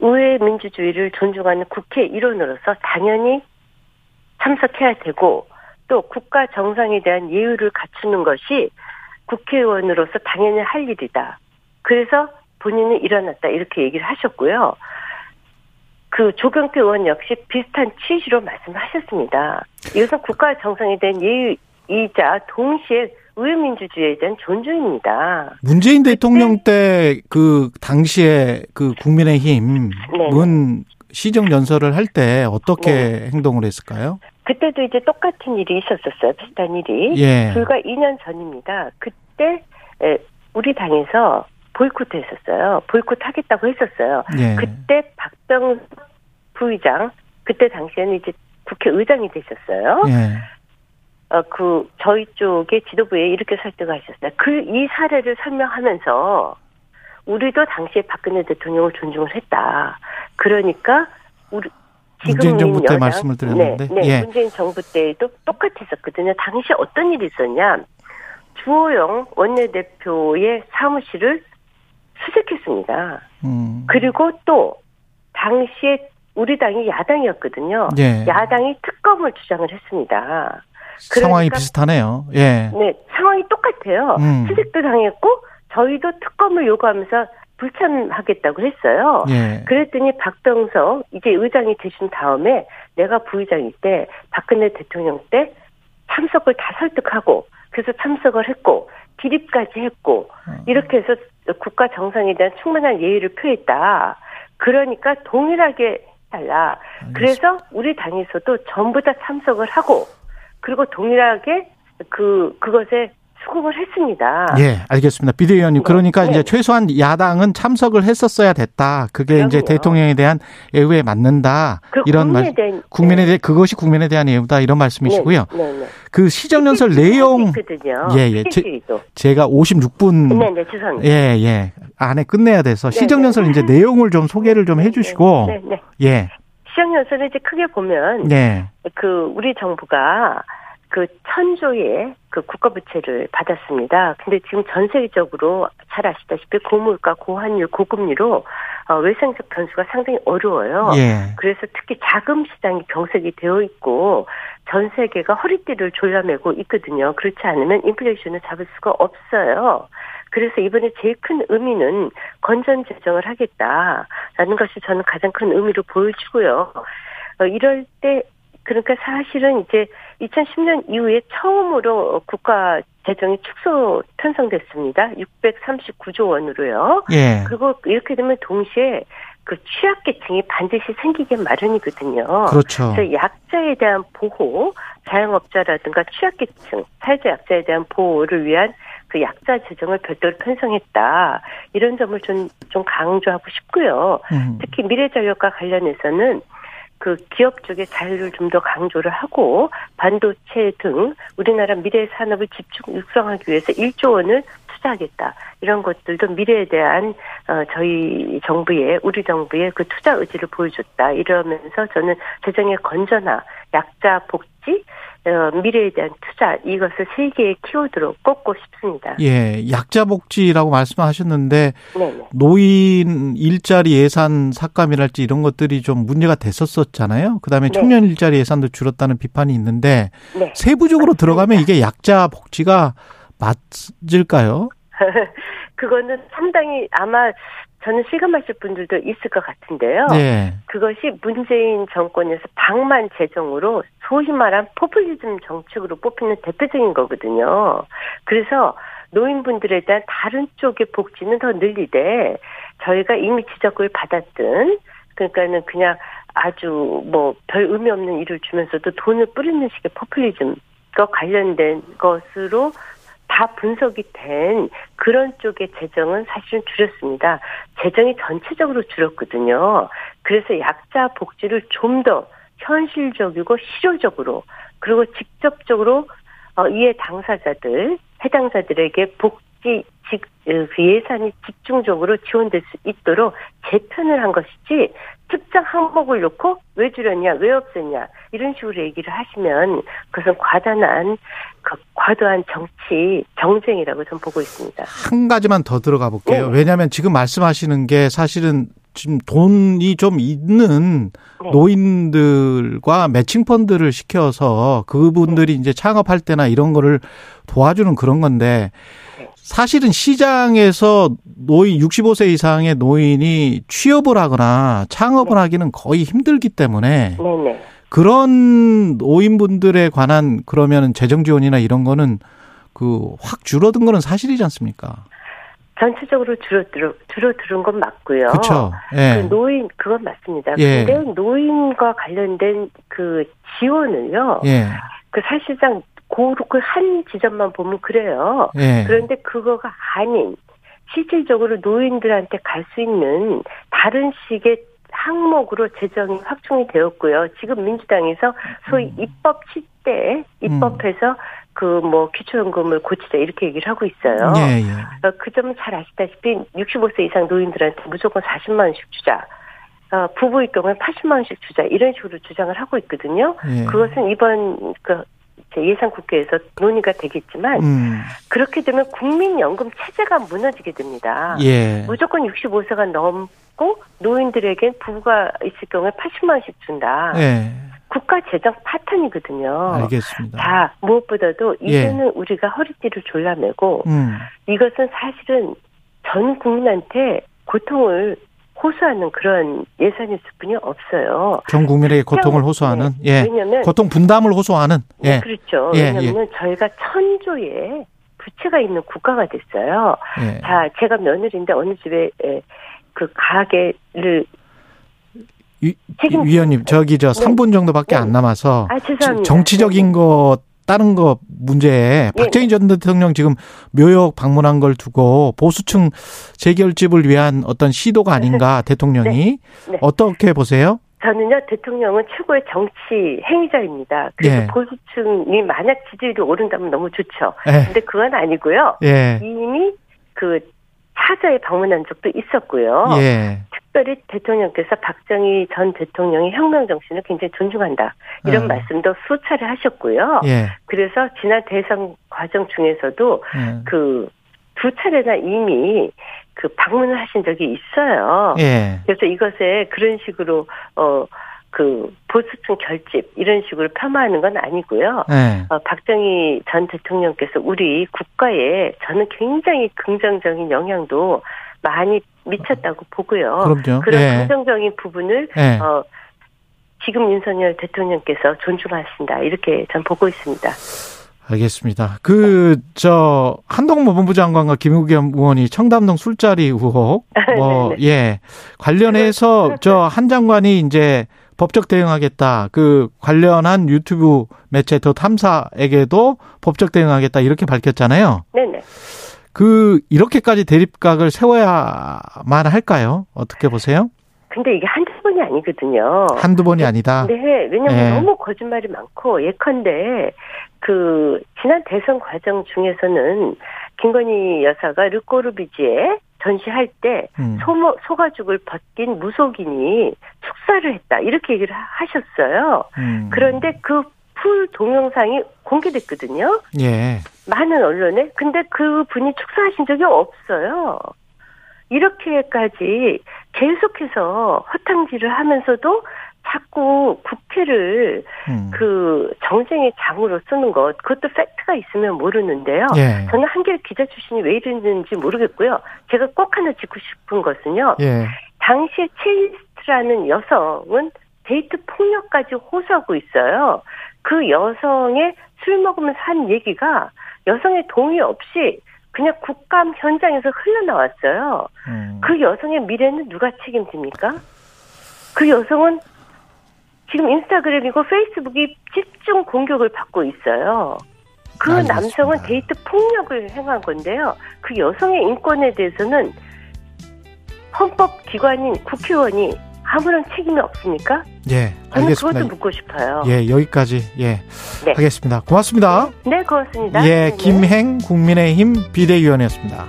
의회 민주주의를 존중하는 국회 일원으로서 당연히 참석해야 되고 또 국가 정상에 대한 예의를 갖추는 것이 국회의원으로서 당연히 할 일이다. 그래서 본인은 일어났다 이렇게 얘기를 하셨고요. 그 조경태 의원 역시 비슷한 취지로 말씀하셨습니다. 이것은 국가 정상에 대한 예의 이자 동시에 의민주주의에 대한 존중입니다. 문재인 대통령 때 그 당시에 그 국민의힘은 네. 시정 연설을 할 때 어떻게 행동을 했을까요? 그때도 이제 똑같은 일이 있었었어요. 비슷한 일이. 예. 불과 2년 전입니다. 그때 에, 우리 당에서 보이콧 했었어요. 보이콧 하겠다고 했었어요. 예. 그때 박병 부의장, 그때 당시에는 이제 국회의장이 되셨어요. 예. 어, 그, 저희 쪽의 지도부에 이렇게 설득하셨어요. 그, 이 사례를 설명하면서, 우리도 당시에 박근혜 대통령을 존중을 했다. 그러니까, 우리, 문재인 지금 정부 때 여당, 말씀을 드렸는데. 네, 네 예. 문재인 정부 때에도 똑같았었거든요. 당시 어떤 일이 있었냐. 주호영 원내대표의 사무실을 수색했습니다. 음. 그리고 또, 당시에 우리 당이 야당이었거든요. 예. 야당이 특검을 주장을 했습니다. 상황이 그러니까- 비슷하네요. 예. 네, 상황이 똑같아요. 음. 수색도 당했고 저희도 특검을 요구하면서 불참하겠다고 했어요. 예. 그랬더니 박병석 이제 의장이 되신 다음에 내가 부의장일 때 박근혜 대통령 때 참석을 다 설득하고 그래서 참석을 했고 기립까지 했고 어. 이렇게 해서 국가 정상에 대한 충분한 예의를 표했다. 그러니까 동일하게 달라. 그래서 우리 당에서도 전부 다 참석을 하고 그리고 동일하게 그 그것에 수긍을 했습니다. 예, 알겠습니다. 비대위원님. 네. 그러니까 네. 이제 최소한 야당은 참석을 했었어야 됐다. 그게 이제 그럼요. 대통령에 대한 애우에 맞는다. 그 이런 국민에 말 대한 국민에 대해 그것이 국민에 대한 애우다 이런 말씀이시고요. 네, 네, 네. 그 시정연설 내용 있거든요. 예, 예. 제-. 제가 56분 네, 네, 죄송합니다. 예, 예. 안에 끝내야 돼서 네, 시정연설 네. 이제 내용을 좀 소개를 좀 해 주시고 네, 네. 예. 시정연설을 이제 크게 보면 예. 그 우리 정부가 그 천조의 그 국가부채를 받았습니다. 근데 지금 전 세계적으로 잘 아시다시피 고물가, 고환율, 고금리로 어, 외생적 변수가 상당히 어려워요. 예. 그래서 특히 자금 시장이 경색이 되어 있고 전 세계가 허리띠를 졸라매고 있거든요. 그렇지 않으면 인플레이션을 잡을 수가 없어요. 그래서 이번에 제일 큰 의미는 건전 재정을 하겠다라는 것이 저는 가장 큰 의미로 보여지고요. 어, 이럴 때 그러니까 사실은 이제 2010년 이후에 처음으로 국가 재정이 축소 편성됐습니다. 639조 원으로요. 예. 그리고 이렇게 되면 동시에 그 취약계층이 반드시 생기게 마련이거든요. 그렇죠. 그래서 약자에 대한 보호, 자영업자라든가 취약계층, 사회적 약자에 대한 보호를 위한 그 약자 재정을 별도로 편성했다. 이런 점을 좀, 좀 강조하고 싶고요. 음. 특히 미래전력과 관련해서는 그 기업 쪽의 자유를 좀 더 강조를 하고 반도체 등 우리나라 미래 산업을 집중 육성하기 위해서 1조 원을 투자하겠다. 이런 것들도 미래에 대한 어, 저희 정부의 우리 정부의 그 투자 의지를 보여줬다. 이러면서 저는 재정의 건전화, 약자 복지, 어, 미래에 대한 투자 이것을 세 개의 키워드로 꼽고 싶습니다. 예. 약자 복지라고 말씀하셨는데 네네. 노인 일자리 예산 삭감이랄지 이런 것들이 좀 문제가 됐었었잖아요. 그다음에 네. 청년 일자리 예산도 줄었다는 비판이 있는데 네. 세부적으로 들어가면 이게 약자 복지가 맞을까요? 그거는 상당히 아마 저는 실감하실 분들도 있을 것 같은데요. 네. 그것이 문재인 정권에서 방만 재정으로 소위 말한 포퓰리즘 정책으로 뽑히는 대표적인 거거든요. 그래서 노인분들에 대한 다른 쪽의 복지는 더 늘리되 저희가 이미 지적을 받았든 그러니까는 그냥 아주 뭐 별 의미 없는 일을 주면서도 돈을 뿌리는 식의 포퓰리즘과 관련된 것으로 다 분석이 된 그런 쪽의 재정은 사실은 줄였습니다. 재정이 전체적으로 줄었거든요. 그래서 약자 복지를 좀 더 현실적이고 실효적으로 그리고 직접적으로 어, 이해 당사자들 해당자들에게 복 지 직, 어, 그 예산이 집중적으로 지원될 수 있도록 재편을 한 것이지 특정 항목을 놓고 왜 줄였냐 왜 없앴냐 이런 식으로 얘기를 하시면 그것은 과단한 그 과도한 정치 정쟁이라고 저는 보고 있습니다. 한 가지만 더 들어가 볼게요. 네. 왜냐하면 지금 말씀하시는 게 사실은 지금 돈이 좀 있는 네. 노인들과 매칭 펀드를 시켜서 그분들이 이제 창업할 때나 이런 거를 도와주는 그런 건데 네. 사실은 시장에서 노인 65세 이상의 노인이 취업을 하거나 창업을 하기는 거의 힘들기 때문에 네네. 그런 노인분들에 관한 그러면 재정 지원이나 이런 거는 그 확 줄어든 거는 사실이지 않습니까? 전체적으로 줄어들, 줄어드는 건 맞고요. 그렇죠. 예. 그 노인, 그건 맞습니다. 예. 근데 노인과 관련된 그 지원을요. 예. 그 사실상 그한 지점만 보면 그래요. 예. 그런데 그거가 아닌 실질적으로 노인들한테 갈 수 있는 다른 식의 항목으로 재정이 확충이 되었고요. 지금 민주당에서 소위 음. 입법 시대 입법해서 그뭐 기초연금을 고치자 이렇게 얘기를 하고 있어요. 예, 예. 어, 그 점은 잘 아시다시피 65세 이상 노인들한테 무조건 40만 원씩 주자. 어, 부부일 경우에 80만 원씩 주자 이런 식으로 주장을 하고 있거든요. 예. 그것은 이번 그이 제 예산 국회에서 논의가 되겠지만 음. 그렇게 되면 국민연금 체제가 무너지게 됩니다. 예. 무조건 65세가 넘고 노인들에겐 부부가 있을 경우에 80만 원씩 준다. 예. 국가 재정 파탄이거든요. 알겠습니다. 자, 무엇보다도 예. 이제는 우리가 허리띠를 졸라매고 음. 이것은 사실은 전 국민한테 고통을 호소하는 그런 예산일 뿐이 없어요. 전 국민에게 고통을 호소하는 네. 예. 왜냐하면 고통 분담을 호소하는 네, 예. 그렇죠. 예, 왜냐하면 저희가 천조의 부채가 있는 국가가 됐어요. 예. 자, 제가 며느리인데 어느 집에 에, 그 가게를 위, 위원님 저기 저 네. 3분 정도밖에 네. 안 남아서 아. 정치적인 거 다른 거 문제에 네. 박정희 전 대통령 지금 묘역 방문한 걸 두고 보수층 재결집을 위한 어떤 시도가 아닌가 대통령이 네. 어떻게 보세요? 저는요 대통령은 최고의 정치 행위자입니다. 그래서 예. 보수층이 만약 지지율이 오른다면 너무 좋죠. 예. 근데 그건 아니고요. 예. 이미 그 사저에 방문한 적도 있었고요. 예. 특별히 대통령께서 박정희 전 대통령의 혁명 정신을 굉장히 존중한다. 이런 음. 말씀도 수차례 하셨고요. 예. 그래서 지난 대선 과정 중에서도 예. 그두 차례나 이미 그 방문을 하신 적이 있어요. 예. 그래서 이것에 그런 식으로 어 그 보수층 결집 이런 식으로 폄하하는 건 아니고요. 예. 어, 박정희 전 대통령께서 우리 국가에 저는 굉장히 긍정적인 영향도 많이 미쳤다고 보고요. 그럼요. 그런 예. 긍정적인 부분을 예. 어, 지금 윤석열 대통령께서 존중하신다 이렇게 전 보고 있습니다. 알겠습니다. 그, 저, 한동훈 법무부 장관과 김우겸 의원이 청담동 술자리 의혹, 뭐, 네네. 예. 관련해서 저 한 장관이 이제 법적 대응하겠다. 그 관련한 유튜브 매체 더 탐사에게도 법적 대응하겠다. 이렇게 밝혔잖아요. 네네. 그, 이렇게까지 대립각을 세워야만 할까요? 어떻게 보세요? 근데 이게 한두 번이 아니거든요. 한두 번이 아니다. 네, 왜냐면 예. 너무 거짓말이 많고 예컨대 그 지난 대선 과정 중에서는 김건희 여사가 르꼬르비지에 전시할 때 음. 소모, 소가죽을 벗긴 무속인이 축사를 했다 이렇게 얘기를 하- 하셨어요. 음. 그런데 그 풀 동영상이 공개됐거든요. 예. 많은 언론에. 근데 그 분이 축사하신 적이 없어요. 이렇게까지 계속해서 허탕질을 하면서도 자꾸 국회를 음. 그 정쟁의 장으로 쓰는 것, 그것도 팩트가 있으면 모르는데요. 예. 저는 한겨레 기자 출신이 왜 이랬는지 모르겠고요. 제가 꼭 하나 짚고 싶은 것은요. 예. 당시에 첼리스트라는 여성은 데이트 폭력까지 호소하고 있어요. 그 여성의 술 먹으면서 한 얘기가 여성의 동의 없이 그냥 국감 현장에서 흘러나왔어요. 음. 그 여성의 미래는 누가 책임집니까? 그 여성은 지금 인스타그램이고 페이스북이 집중 공격을 받고 있어요. 그 알겠습니다. 남성은 데이트 폭력을 행한 건데요. 그 여성의 인권에 대해서는 헌법기관인 국회의원이 아무런 책임이 없습니까? 예. 저는 알겠습니다. 그것도 묻고 싶어요. 예, 여기까지 예 네. 하겠습니다. 고맙습니다. 네, 고맙습니다. 예, 네. 김행 국민의힘 비대위원이었습니다.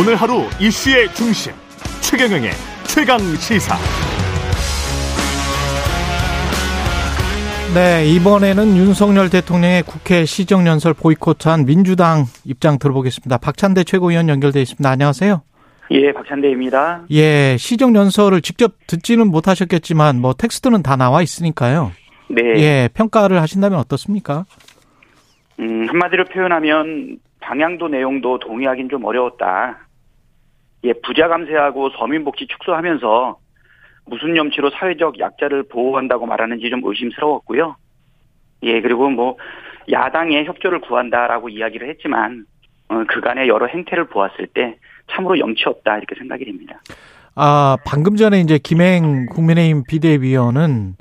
오늘 하루 이슈의 중심 최경영의 최강 시사. 네, 이번에는 윤석열 대통령의 국회 시정연설 보이콧한 민주당 입장 들어보겠습니다. 박찬대 최고위원 연결돼 있습니다. 안녕하세요. 예, 박찬대입니다. 예, 시정연설을 직접 듣지는 못하셨겠지만 뭐 텍스트는 다 나와 있으니까요. 네. 예, 평가를 하신다면 어떻습니까? 음, 한마디로 표현하면 방향도 내용도 동의하긴 좀 어려웠다. 예, 부자 감세하고 서민 복지 축소하면서 무슨 염치로 사회적 약자를 보호한다고 말하는지 좀 의심스러웠고요. 예, 그리고 뭐 야당의 협조를 구한다라고 이야기를 했지만 어, 그간의 여러 행태를 보았을 때 참으로 염치 없다 이렇게 생각이 됩니다. 아, 방금 전에 이제 김행 국민의힘 비대위원은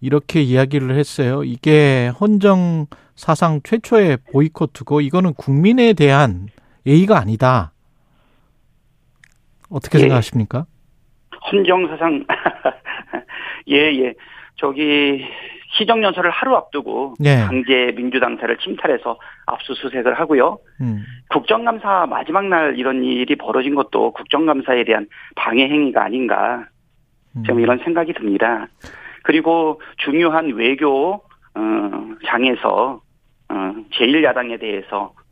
이렇게 이야기를 했어요. 이게 헌정 사상 최초의 보이콧이고 이거는 국민에 대한 예의가 아니다. 어떻게 예. 생각하십니까? 헌정사상 예, 예. 저기 시정연설을 하루 앞두고 네. 강제 민주당사를 침탈해서 압수수색을 하고요. 음. 국정감사 마지막 날 이런 일이 벌어진 것도 국정감사에 대한 방해 행위가 아닌가 좀 이런 생각이 듭니다. 그리고 중요한 외교 어, 장에서 어, 제1야당에 대해서 어,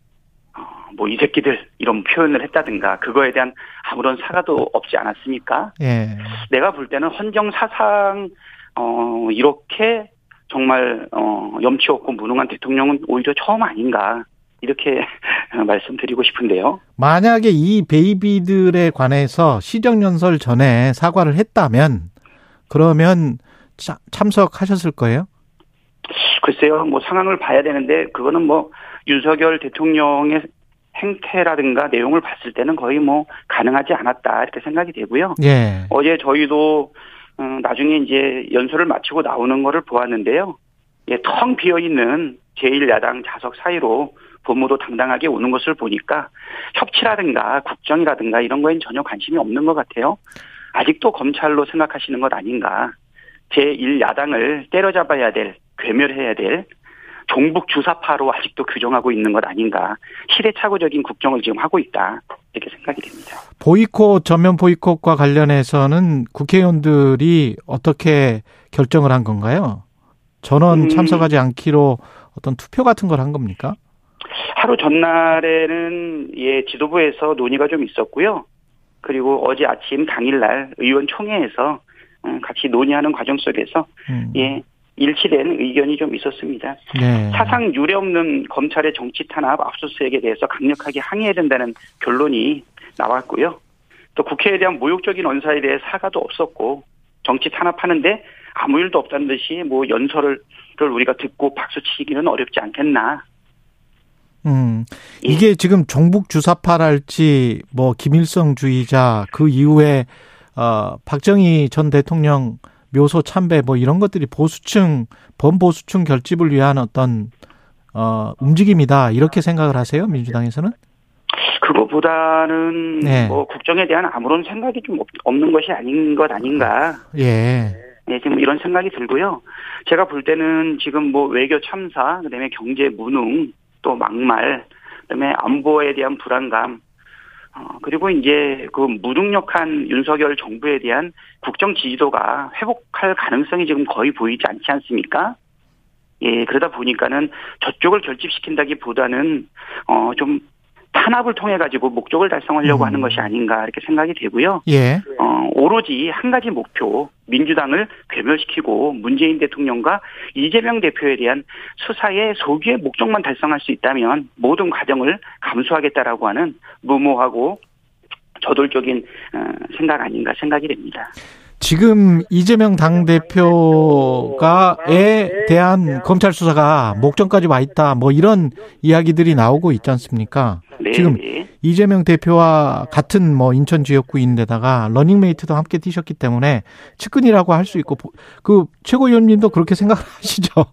뭐이 새끼들 이런 표현을 했다든가 그거에 대한 아무런 사과도 없지 않았습니까? 예. 내가 볼 때는 헌정 사상 어 이렇게 정말 어 염치 없고 무능한 대통령은 오히려 처음 아닌가 이렇게 말씀드리고 싶은데요. 만약에 이 베이비들에 관해서 시정연설 전에 사과를 했다면 그러면 차- 참석하셨을 거예요? 글쎄요, 뭐 상황을 봐야 되는데 그거는 뭐 윤석열 대통령의 행태라든가 내용을 봤을 때는 거의 뭐 가능하지 않았다 이렇게 생각이 되고요. 예. 어제 저희도 어, 나중에 이제 연설을 마치고 나오는 거를 보았는데요. 예, 텅 비어 있는 제1야당 좌석 사이로 법무도 당당하게 오는 것을 보니까 협치라든가 국정이라든가 이런 거엔 전혀 관심이 없는 것 같아요. 아직도 검찰로 생각하시는 것 아닌가. 제1야당을 때려잡아야 될, 괴멸해야 될 종북 주사파로 아직도 규정하고 있는 것 아닌가. 시대착오적인 국정을 지금 하고 있다. 이렇게 생각이 됩니다. 보이콧 전면 보이콧과 관련해서는 국회의원들이 어떻게 결정을 한 건가요? 전원 음. 참석하지 않기로 어떤 투표 같은 걸 한 겁니까? 하루 전날에는 예 지도부에서 논의가 좀 있었고요. 그리고 어제 아침 당일날 의원총회에서 어, 같이 논의하는 과정 속에서 음. 예 일치된 의견이 좀 있었습니다. 네. 사상 유례 없는 검찰의 정치 탄압 압수수색에 대해서 강력하게 항의해야 된다는 결론이 나왔고요. 또 국회에 대한 모욕적인 언사에 대해 사과도 없었고 정치 탄압하는데 아무 일도 없다는 듯이 뭐 연설을 우리가 듣고 박수 치기는 어렵지 않겠나. 음. 예. 이게 지금 종북 주사파랄지 뭐 김일성 주의자 그 이후에 어 박정희 전 대통령 묘소 참배 뭐 이런 것들이 보수층 범보수층 결집을 위한 어떤 어 움직임이다 이렇게 생각을 하세요 민주당에서는? 그거보다는 네. 뭐 국정에 대한 아무런 생각이 좀 없- 없는 것이 아닌 것 아닌가. 예. 네, 지금 이런 생각이 들고요. 제가 볼 때는 지금 뭐 외교 참사, 그다음에 경제 무능, 또 막말, 그다음에 안보에 대한 불안감, 어, 그리고 이제 그 무능력한 윤석열 정부에 대한 국정 지지도가 회복할 가능성이 지금 거의 보이지 않지 않습니까? 예, 그러다 보니까는 저쪽을 결집시킨다기 보다는 어, 좀 탄압을 통해 가지고 목적을 달성하려고 음. 하는 것이 아닌가 이렇게 생각이 되고요. 예. 어, 오로지 한 가지 목표, 민주당을 괴멸시키고 문재인 대통령과 이재명 대표에 대한 수사의 소기의 목적만 달성할 수 있다면 모든 과정을 감수하겠다라고 하는 무모하고 저돌적인 어, 생각 아닌가 생각이 됩니다. 지금 이재명 당대표가에 대한 검찰 수사가 목전까지 와 있다. 뭐 이런 이야기들이 나오고 있지 않습니까? 네, 지금 네. 이재명 대표와 같은 뭐 인천 지역구인데다가 러닝메이트도 함께 뛰셨기 때문에 측근이라고 할 수 있고 보- 그 최고위원님도 그렇게 생각하시죠?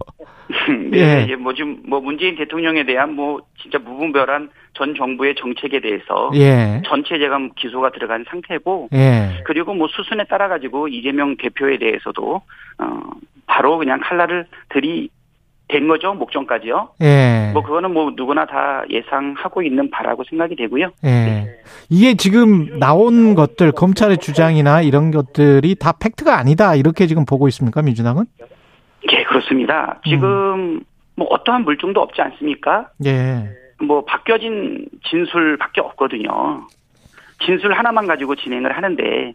네, 예. 예, 뭐 지금 뭐 문재인 대통령에 대한 뭐 진짜 무분별한 전 정부의 정책에 대해서 예. 전체 재감 기소가 들어간 상태고 예. 그리고 뭐 수순에 따라 가지고 이재명 대표에 대해서도 어 바로 그냥 칼날을 들이댄 거죠 목전까지요. 예. 뭐 그거는 뭐 누구나 다 예상하고 있는 바라고 생각이 되고요. 예. 이게 지금 나온 것들 검찰의 주장이나 이런 것들이 다 팩트가 아니다 이렇게 지금 보고 있습니까 민주당은? 예, 그렇습니다. 지금 뭐 어떠한 물증도 없지 않습니까? 예. 뭐 바뀌어진 진술밖에 없거든요. 진술 하나만 가지고 진행을 하는데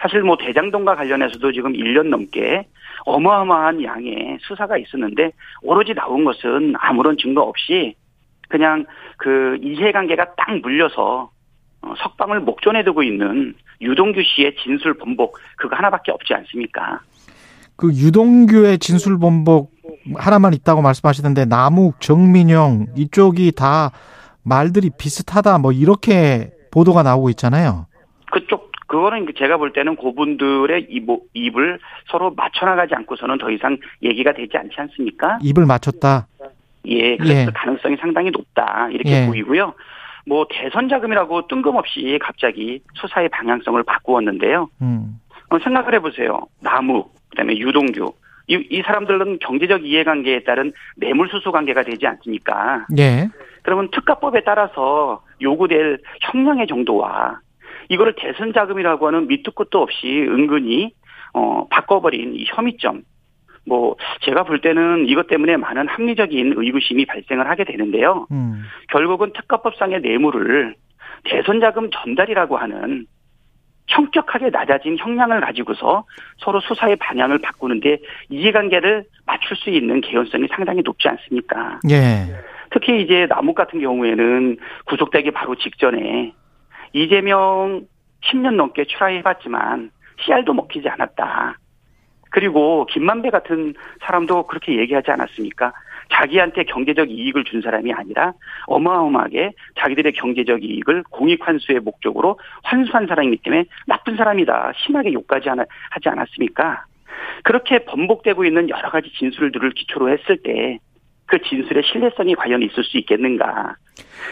사실 뭐 대장동과 관련해서도 지금 1년 넘게 어마어마한 양의 수사가 있었는데 오로지 나온 것은 아무런 증거 없이 그냥 그 이해관계가 딱 물려서 어, 석방을 목전에 두고 있는 유동규 씨의 진술 번복 그거 하나밖에 없지 않습니까? 그 유동규의 진술 번복 하나만 있다고 말씀하시는데 남욱, 정민영 이쪽이 다 말들이 비슷하다 뭐 이렇게 보도가 나오고 있잖아요. 그쪽 그거는 제가 볼 때는 그분들의 입, 입을 서로 맞춰나가지 않고서는 더 이상 얘기가 되지 않지 않습니까? 입을 맞췄다. 예, 그래서 예. 가능성이 상당히 높다 이렇게 예. 보이고요. 뭐 대선 자금이라고 뜬금없이 갑자기 수사의 방향성을 바꾸었는데요. 음. 어, 생각을 해보세요. 남욱, 그다음에 유동규. 이, 이 사람들은 경제적 이해관계에 따른 뇌물수수 관계가 되지 않습니까? 예. 그러면 특가법에 따라서 요구될 형량의 정도와 이거를 대선 자금이라고 하는 밑도 끝도 없이 은근히 어 바꿔버린 이 혐의점. 뭐 제가 볼 때는 이것 때문에 많은 합리적인 의구심이 발생을 하게 되는데요. 음. 결국은 특가법상의 뇌물을 대선 자금 전달이라고 하는 형격하게 낮아진 형량을 가지고서 서로 수사의 방향을 바꾸는데 이해관계를 맞출 수 있는 개연성이 상당히 높지 않습니까? 예. 특히 이제 남욱 같은 경우에는 구속되기 바로 직전에 이재명 10년 넘게 추라해봤지만 씨알도 먹히지 않았다. 그리고 김만배 같은 사람도 그렇게 얘기하지 않았습니까? 자기한테 경제적 이익을 준 사람이 아니라 어마어마하게 자기들의 경제적 이익을 공익 환수의 목적으로 환수한 사람이기 때문에 나쁜 사람이다. 심하게 욕까지 하지 않았습니까? 그렇게 번복되고 있는 여러 가지 진술들을 기초로 했을 때 그 진술의 신뢰성이 과연 있을 수 있겠는가?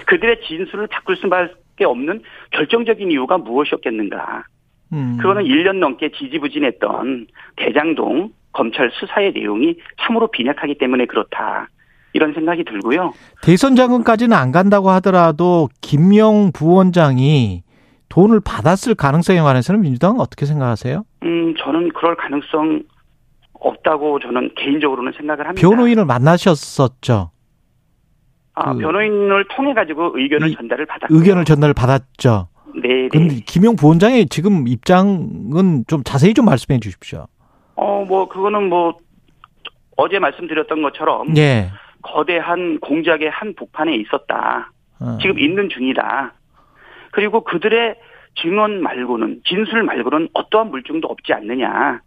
그들의 진술을 바꿀 수밖에 없는 결정적인 이유가 무엇이었겠는가? 음. 그거는 1년 넘게 지지부진했던 대장동 검찰 수사의 내용이 참으로 빈약하기 때문에 그렇다. 이런 생각이 들고요. 대선 자금까지는 안 간다고 하더라도 김영 부원장이 돈을 받았을 가능성에 관해서는 민주당은 어떻게 생각하세요? 음, 저는 그럴 가능성 없다고 저는 개인적으로는 생각을 합니다. 변호인을 만나셨었죠. 아, 그- 변호인을 통해 가지고 의견을 이- 전달을 받았고 의견을 전달을 받았죠. 네, 근데 네. 김영 부원장의 지금 입장은 좀 자세히 좀 말씀해 주십시오. 어, 뭐 그거는 뭐 어제 말씀드렸던 것처럼 예. 거대한 공작의 한 복판에 있었다. 어. 지금 있는 중이다. 그리고 그들의 증언 말고는 진술 말고는 어떠한 물증도 없지 않느냐.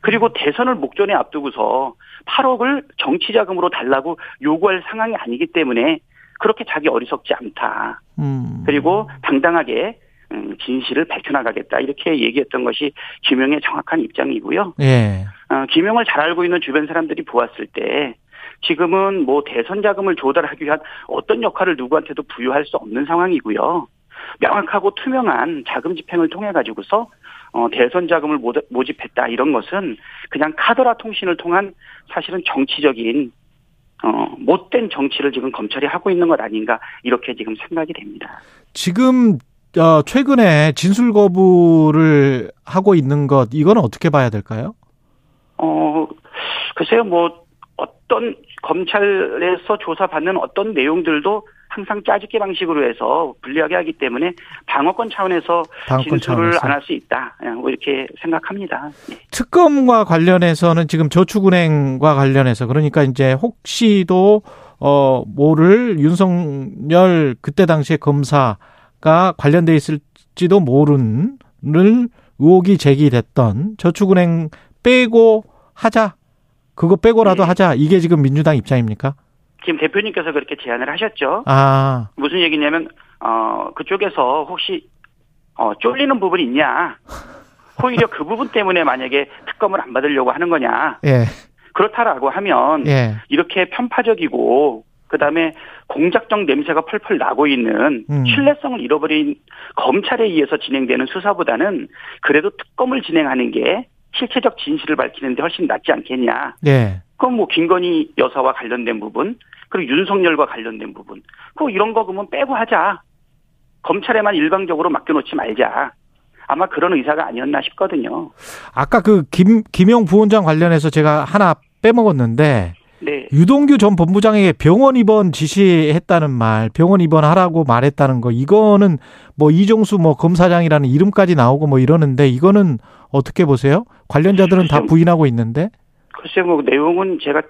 그리고 대선을 목전에 앞두고서 8억을 정치 자금으로 달라고 요구할 상황이 아니기 때문에 그렇게 자기 어리석지 않다. 음. 그리고 당당하게 음, 진실을 밝혀나가겠다 이렇게 얘기했던 것이 김영의 정확한 입장이고요. 예. 어, 김영을 잘 알고 있는 주변 사람들이 보았을 때 지금은 뭐 대선 자금을 조달하기 위한 어떤 역할을 누구한테도 부여할 수 없는 상황이고요. 명확하고 투명한 자금 집행을 통해 가지고서 어, 대선 자금을 모- 모집했다 이런 것은 그냥 카더라 통신을 통한 사실은 정치적인 어, 못된 정치를 지금 검찰이 하고 있는 것 아닌가 이렇게 지금 생각이 됩니다. 지금 어, 최근에 진술 거부를 하고 있는 것 이거는 어떻게 봐야 될까요? 어, 글쎄요, 뭐, 어떤, 검찰에서 조사받는 어떤 내용들도 항상 짜집기 방식으로 해서 불리하게 하기 때문에 방어권 차원에서 방어권 진술을. 안 할 수 있다. 예, 뭐 이렇게 생각합니다. 특검과 관련해서는 지금 저축은행과 관련해서 그러니까 이제 혹시도 어 뭐를 윤석열 그때 당시에 검사 가 관련돼 있을지도 모르는 의혹이 제기됐던 저축은행 빼고 하자. 그거 빼고라도 네. 하자. 이게 지금 민주당 입장입니까? 김 대표님께서 그렇게 제안을 하셨죠. 아, 무슨 얘기냐면, 어, 그쪽에서 혹시, 어, 쫄리는 부분이 있냐. 오히려 그 부분 때문에 만약에 특검을 안 받으려고 하는 거냐. 예, 그렇다라고 하면, 예. 이렇게 편파적이고 그다음에 공작적 냄새가 펄펄 나고 있는 음. 신뢰성을 잃어버린 검찰에 의해서 진행되는 수사보다는 그래도 특검을 진행하는 게 실체적 진실을 밝히는데 훨씬 낫지 않겠냐. 예. 그럼 뭐 김건희 여사와 관련된 부분, 그리고 윤석열과 관련된 부분, 그 이런 거 그러면 빼고 하자. 검찰에만 일방적으로 맡겨놓지 말자. 아마 그런 의사가 아니었나 싶거든요. 아까 그 김, 김용 부원장 관련해서 제가 하나 빼먹었는데 네. 유동규 전 본부장에게 병원 입원 지시했다는 말, 병원 입원하라고 말했다는 거, 이거는 뭐 이종수 뭐 검사장이라는 이름까지 나오고 뭐 이러는데 이거는 어떻게 보세요? 관련자들은 다 글쎄요. 부인하고 있는데. 글쎄 뭐 내용은 제가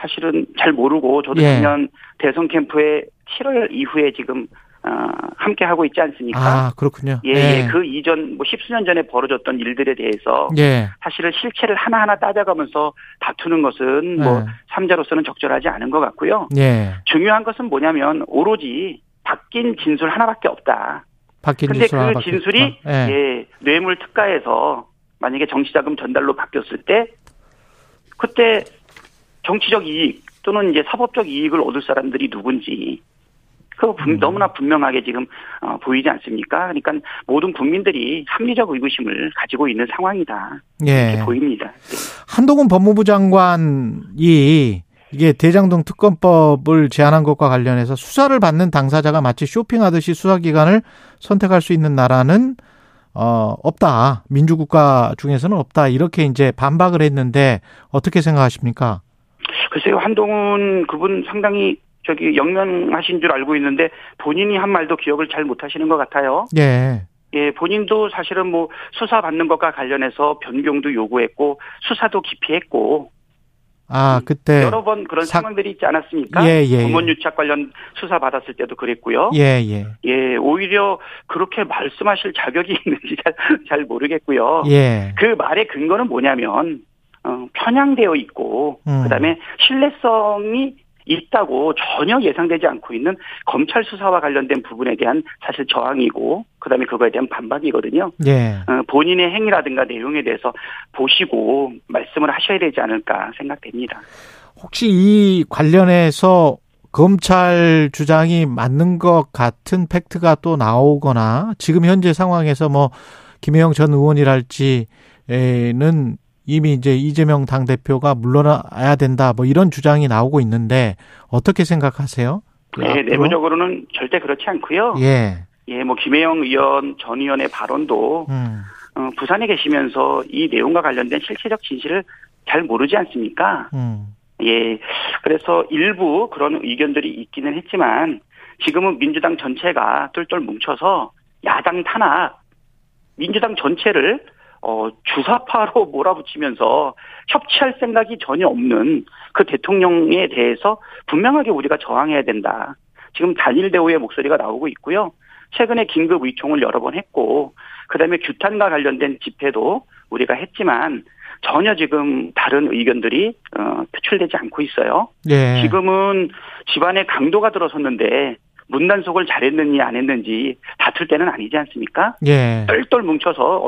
사실은 잘 모르고 저도 예. 작년 대선 캠프에 7월 이후에 지금 어, 함께 하고 있지 않습니까? 아, 그렇군요. 예, 예, 그 이전 뭐 십수년 전에 벌어졌던 일들에 대해서 예. 사실은 실체를 하나하나 따져가면서 다투는 것은 뭐 예. 삼자로서는 적절하지 않은 것 같고요. 예. 중요한 것은 뭐냐면 오로지 바뀐 진술 하나밖에 없다. 바뀐 근데 뉴스 그 진술이. 예. 예, 뇌물 특가에서 만약에 정치자금 전달로 바뀌었을 때 그때 정치적 이익 또는 이제 사법적 이익을 얻을 사람들이 누군지 그 분- 음. 너무나 분명하게 지금 어, 보이지 않습니까? 그러니까 모든 국민들이 합리적 의구심을 가지고 있는 상황이다 이렇게 예. 보입니다. 네. 한동훈 법무부 장관이 이게 대장동 특검법을 제안한 것과 관련해서 수사를 받는 당사자가 마치 쇼핑하듯이 수사기관을 선택할 수 있는 나라는 어 없다 민주국가 중에서는 없다 이렇게 이제 반박을 했는데 어떻게 생각하십니까? 글쎄요 한동훈 그분 상당히 저기 영명하신 줄 알고 있는데 본인이 한 말도 기억을 잘 못하시는 것 같아요. 예, 예, 본인도 사실은 뭐 수사 받는 것과 관련해서 변경도 요구했고 수사도 기피했고 아 그때 여러 번 그런 사- 상황들이 있지 않았습니까? 예, 예, 예. 부문 유착 관련 수사 받았을 때도 그랬고요. 예, 예, 예, 오히려 그렇게 말씀하실 자격이 있는지 잘, 잘 모르겠고요. 예, 그 말의 근거는 뭐냐면 어, 편향되어 있고 음. 그다음에 신뢰성이 있다고 전혀 예상되지 않고 있는 검찰 수사와 관련된 부분에 대한 사실 저항이고 그다음에 그거에 대한 반박이거든요. 예. 어, 본인의 행위라든가 내용에 대해서 보시고 말씀을 하셔야 되지 않을까 생각됩니다. 혹시 이 관련해서 검찰 주장이 맞는 것 같은 팩트가 또 나오거나 지금 현재 상황에서 뭐 김혜영 전 의원이랄지는 이미 이제 이재명 당 대표가 물러나야 된다 뭐 이런 주장이 나오고 있는데 어떻게 생각하세요? 그 네, 앞으로? 내부적으로는 절대 그렇지 않고요. 예, 예, 뭐 김혜영 의원 전 의원의 발언도 음, 어, 부산에 계시면서 이 내용과 관련된 실체적 진실을 잘 모르지 않습니까? 음, 예. 그래서 일부 그런 의견들이 있기는 했지만 지금은 민주당 전체가 똘똘 뭉쳐서 야당 탄압, 민주당 전체를 어, 주사파로 몰아붙이면서 협치할 생각이 전혀 없는 그 대통령에 대해서 분명하게 우리가 저항해야 된다. 지금 단일 대우의 목소리가 나오고 있고요. 최근에 긴급 의총을 여러 번 했고, 그 다음에 규탄과 관련된 집회도 우리가 했지만 전혀 지금 다른 의견들이 어, 표출되지 않고 있어요. 예, 지금은 집안에 강도가 들어섰는데 문단속을 잘했는지 안 했는지 다툴 때는 아니지 않습니까? 예, 똘똘 뭉쳐서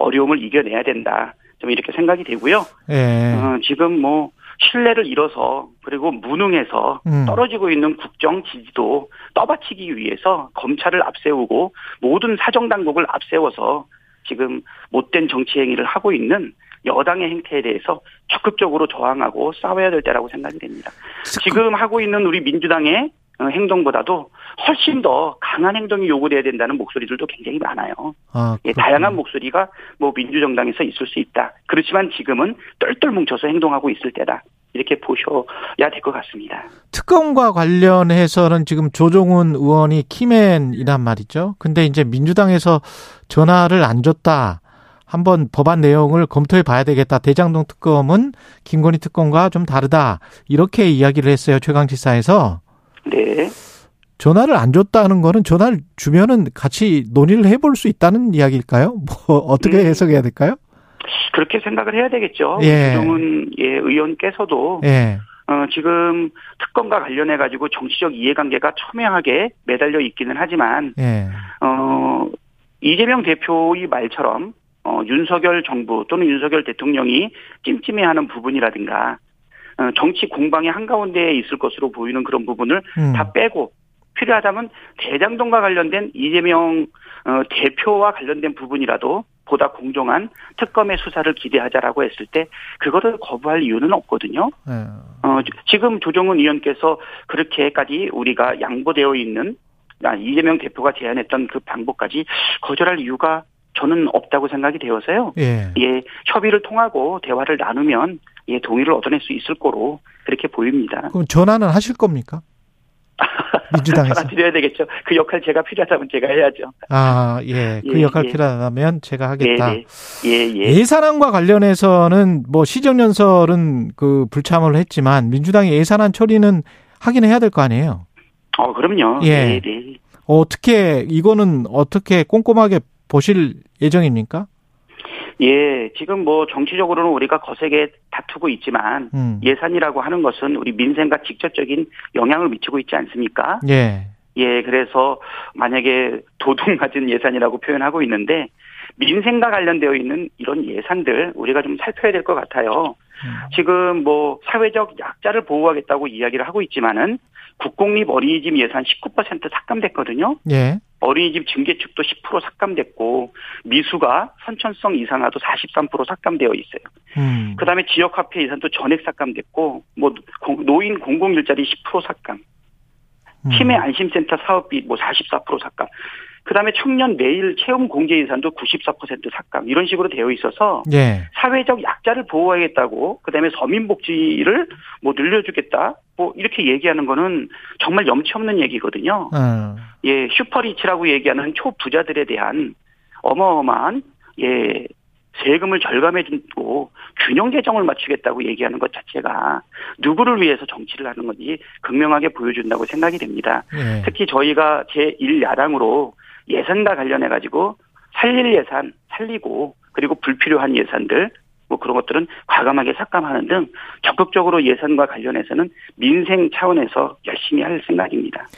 어려, 어려움을 이겨내야 된다. 좀 이렇게 생각이 되고요. 예, 어, 지금 뭐 신뢰를 잃어서 그리고 무능해서 음. 떨어지고 있는 국정 지지도 떠받치기 위해서 검찰을 앞세우고 모든 사정 당국을 앞세워서 지금 못된 정치 행위를 하고 있는 여당의 행태에 대해서 적극적으로 저항하고 싸워야 될 때라고 생각이 됩니다. 지금 하고 있는 우리 민주당의 어, 행동보다도 훨씬 더 강한 행동이 요구돼야 된다는 목소리들도 굉장히 많아요. 아, 예. 다양한 목소리가 뭐 민주정당에서 있을 수 있다. 그렇지만 지금은 똘똘 뭉쳐서 행동하고 있을 때다. 이렇게 보셔야 될 것 같습니다. 특검과 관련해서는 지금 조종훈 의원이 키맨이란 말이죠. 근데 이제 민주당에서 전화를 안 줬다. 한번 법안 내용을 검토해 봐야 되겠다. 대장동 특검은 김건희 특검과 좀 다르다. 이렇게 이야기를 했어요. 최강지사에서. 네. 전화를 안 줬다는 거는 전화를 주면은 같이 논의를 해볼 수 있다는 이야기일까요? 뭐 어떻게 음. 해석해야 될까요? 그렇게 생각을 해야 되겠죠. 예. 조정은 예, 의원께서도 예. 어, 지금 특검과 관련해 가지고 정치적 이해관계가 첨예하게 매달려 있기는 하지만 예. 어, 이재명 대표의 말처럼 어, 윤석열 정부 또는 윤석열 대통령이 찜찜해하는 부분이라든가 어, 정치 공방의 한가운데에 있을 것으로 보이는 그런 부분을 음. 다 빼고 필요하다면 대장동과 관련된 이재명 어, 대표와 관련된 부분이라도 보다 공정한 특검의 수사를 기대하자라고 했을 때 그거를 거부할 이유는 없거든요. 예. 어, 지금 조정훈 의원께서 그렇게까지 우리가 양보되어 있는 아, 이재명 대표가 제안했던 그 방법까지 거절할 이유가 저는 없다고 생각이 되어서요. 예. 예, 협의를 통하고 대화를 나누면 예, 동의를 얻어낼 수 있을 거로 그렇게 보입니다. 그럼 전화는 하실 겁니까? 민주당에서. 전화 드려야 되겠죠. 그 역할 제가 필요하다면 제가 해야죠. 아, 예. 그 예, 역할 예. 필요하다면 제가 하겠다. 네, 네. 예, 예. 예 산안과 관련해서는 뭐 시정연설은 그 불참을 했지만 민주당이 예산안 처리는 하긴 해야 될 거 아니에요. 어, 그럼요. 예. 네, 네. 어떻게 이거는 어떻게 꼼꼼하게 보실 예정입니까? 예, 지금 뭐 정치적으로는 우리가 거세게 다투고 있지만 음. 예산이라고 하는 것은 우리 민생과 직접적인 영향을 미치고 있지 않습니까? 예. 예, 그래서 만약에 도둑 맞은 예산이라고 표현하고 있는데 민생과 관련되어 있는 이런 예산들 우리가 좀 살펴야 될 것 같아요. 음. 지금 뭐 사회적 약자를 보호하겠다고 이야기를 하고 있지만은 국공립 어린이집 예산 19% 삭감됐거든요. 예. 어린이집 증개축도 10% 삭감됐고 미수가 선천성 이상화도 43% 삭감되어 있어요. 음. 그다음에 지역화폐 예산도 전액 삭감됐고 뭐 공- 노인 공공 일자리 10% 삭감, 음. 치매 안심센터 사업비 뭐 44% 삭감. 그다음에 청년 매일 체험 공제 예산도 94% 삭감 이런 식으로 되어 있어서 예. 사회적 약자를 보호하겠다고 그다음에 서민 복지를 뭐 늘려주겠다 뭐 이렇게 얘기하는 거는 정말 염치 없는 얘기거든요. 어. 예, 슈퍼리치라고 얘기하는 초부자들에 대한 어마어마한 예 세금을 절감해 주고 균형 재정을 맞추겠다고 얘기하는 것 자체가 누구를 위해서 정치를 하는 건지 극명하게 보여준다고 생각이 됩니다. 예. 특히 저희가 제1야당으로 예산과 관련해 가지고 살릴 예산 살리고 그리고 불필요한 예산들 뭐 그런 것들은 과감하게 삭감하는 등 적극적으로 예산과 관련해서는 민생 차원에서 열심히 할 생각입니다.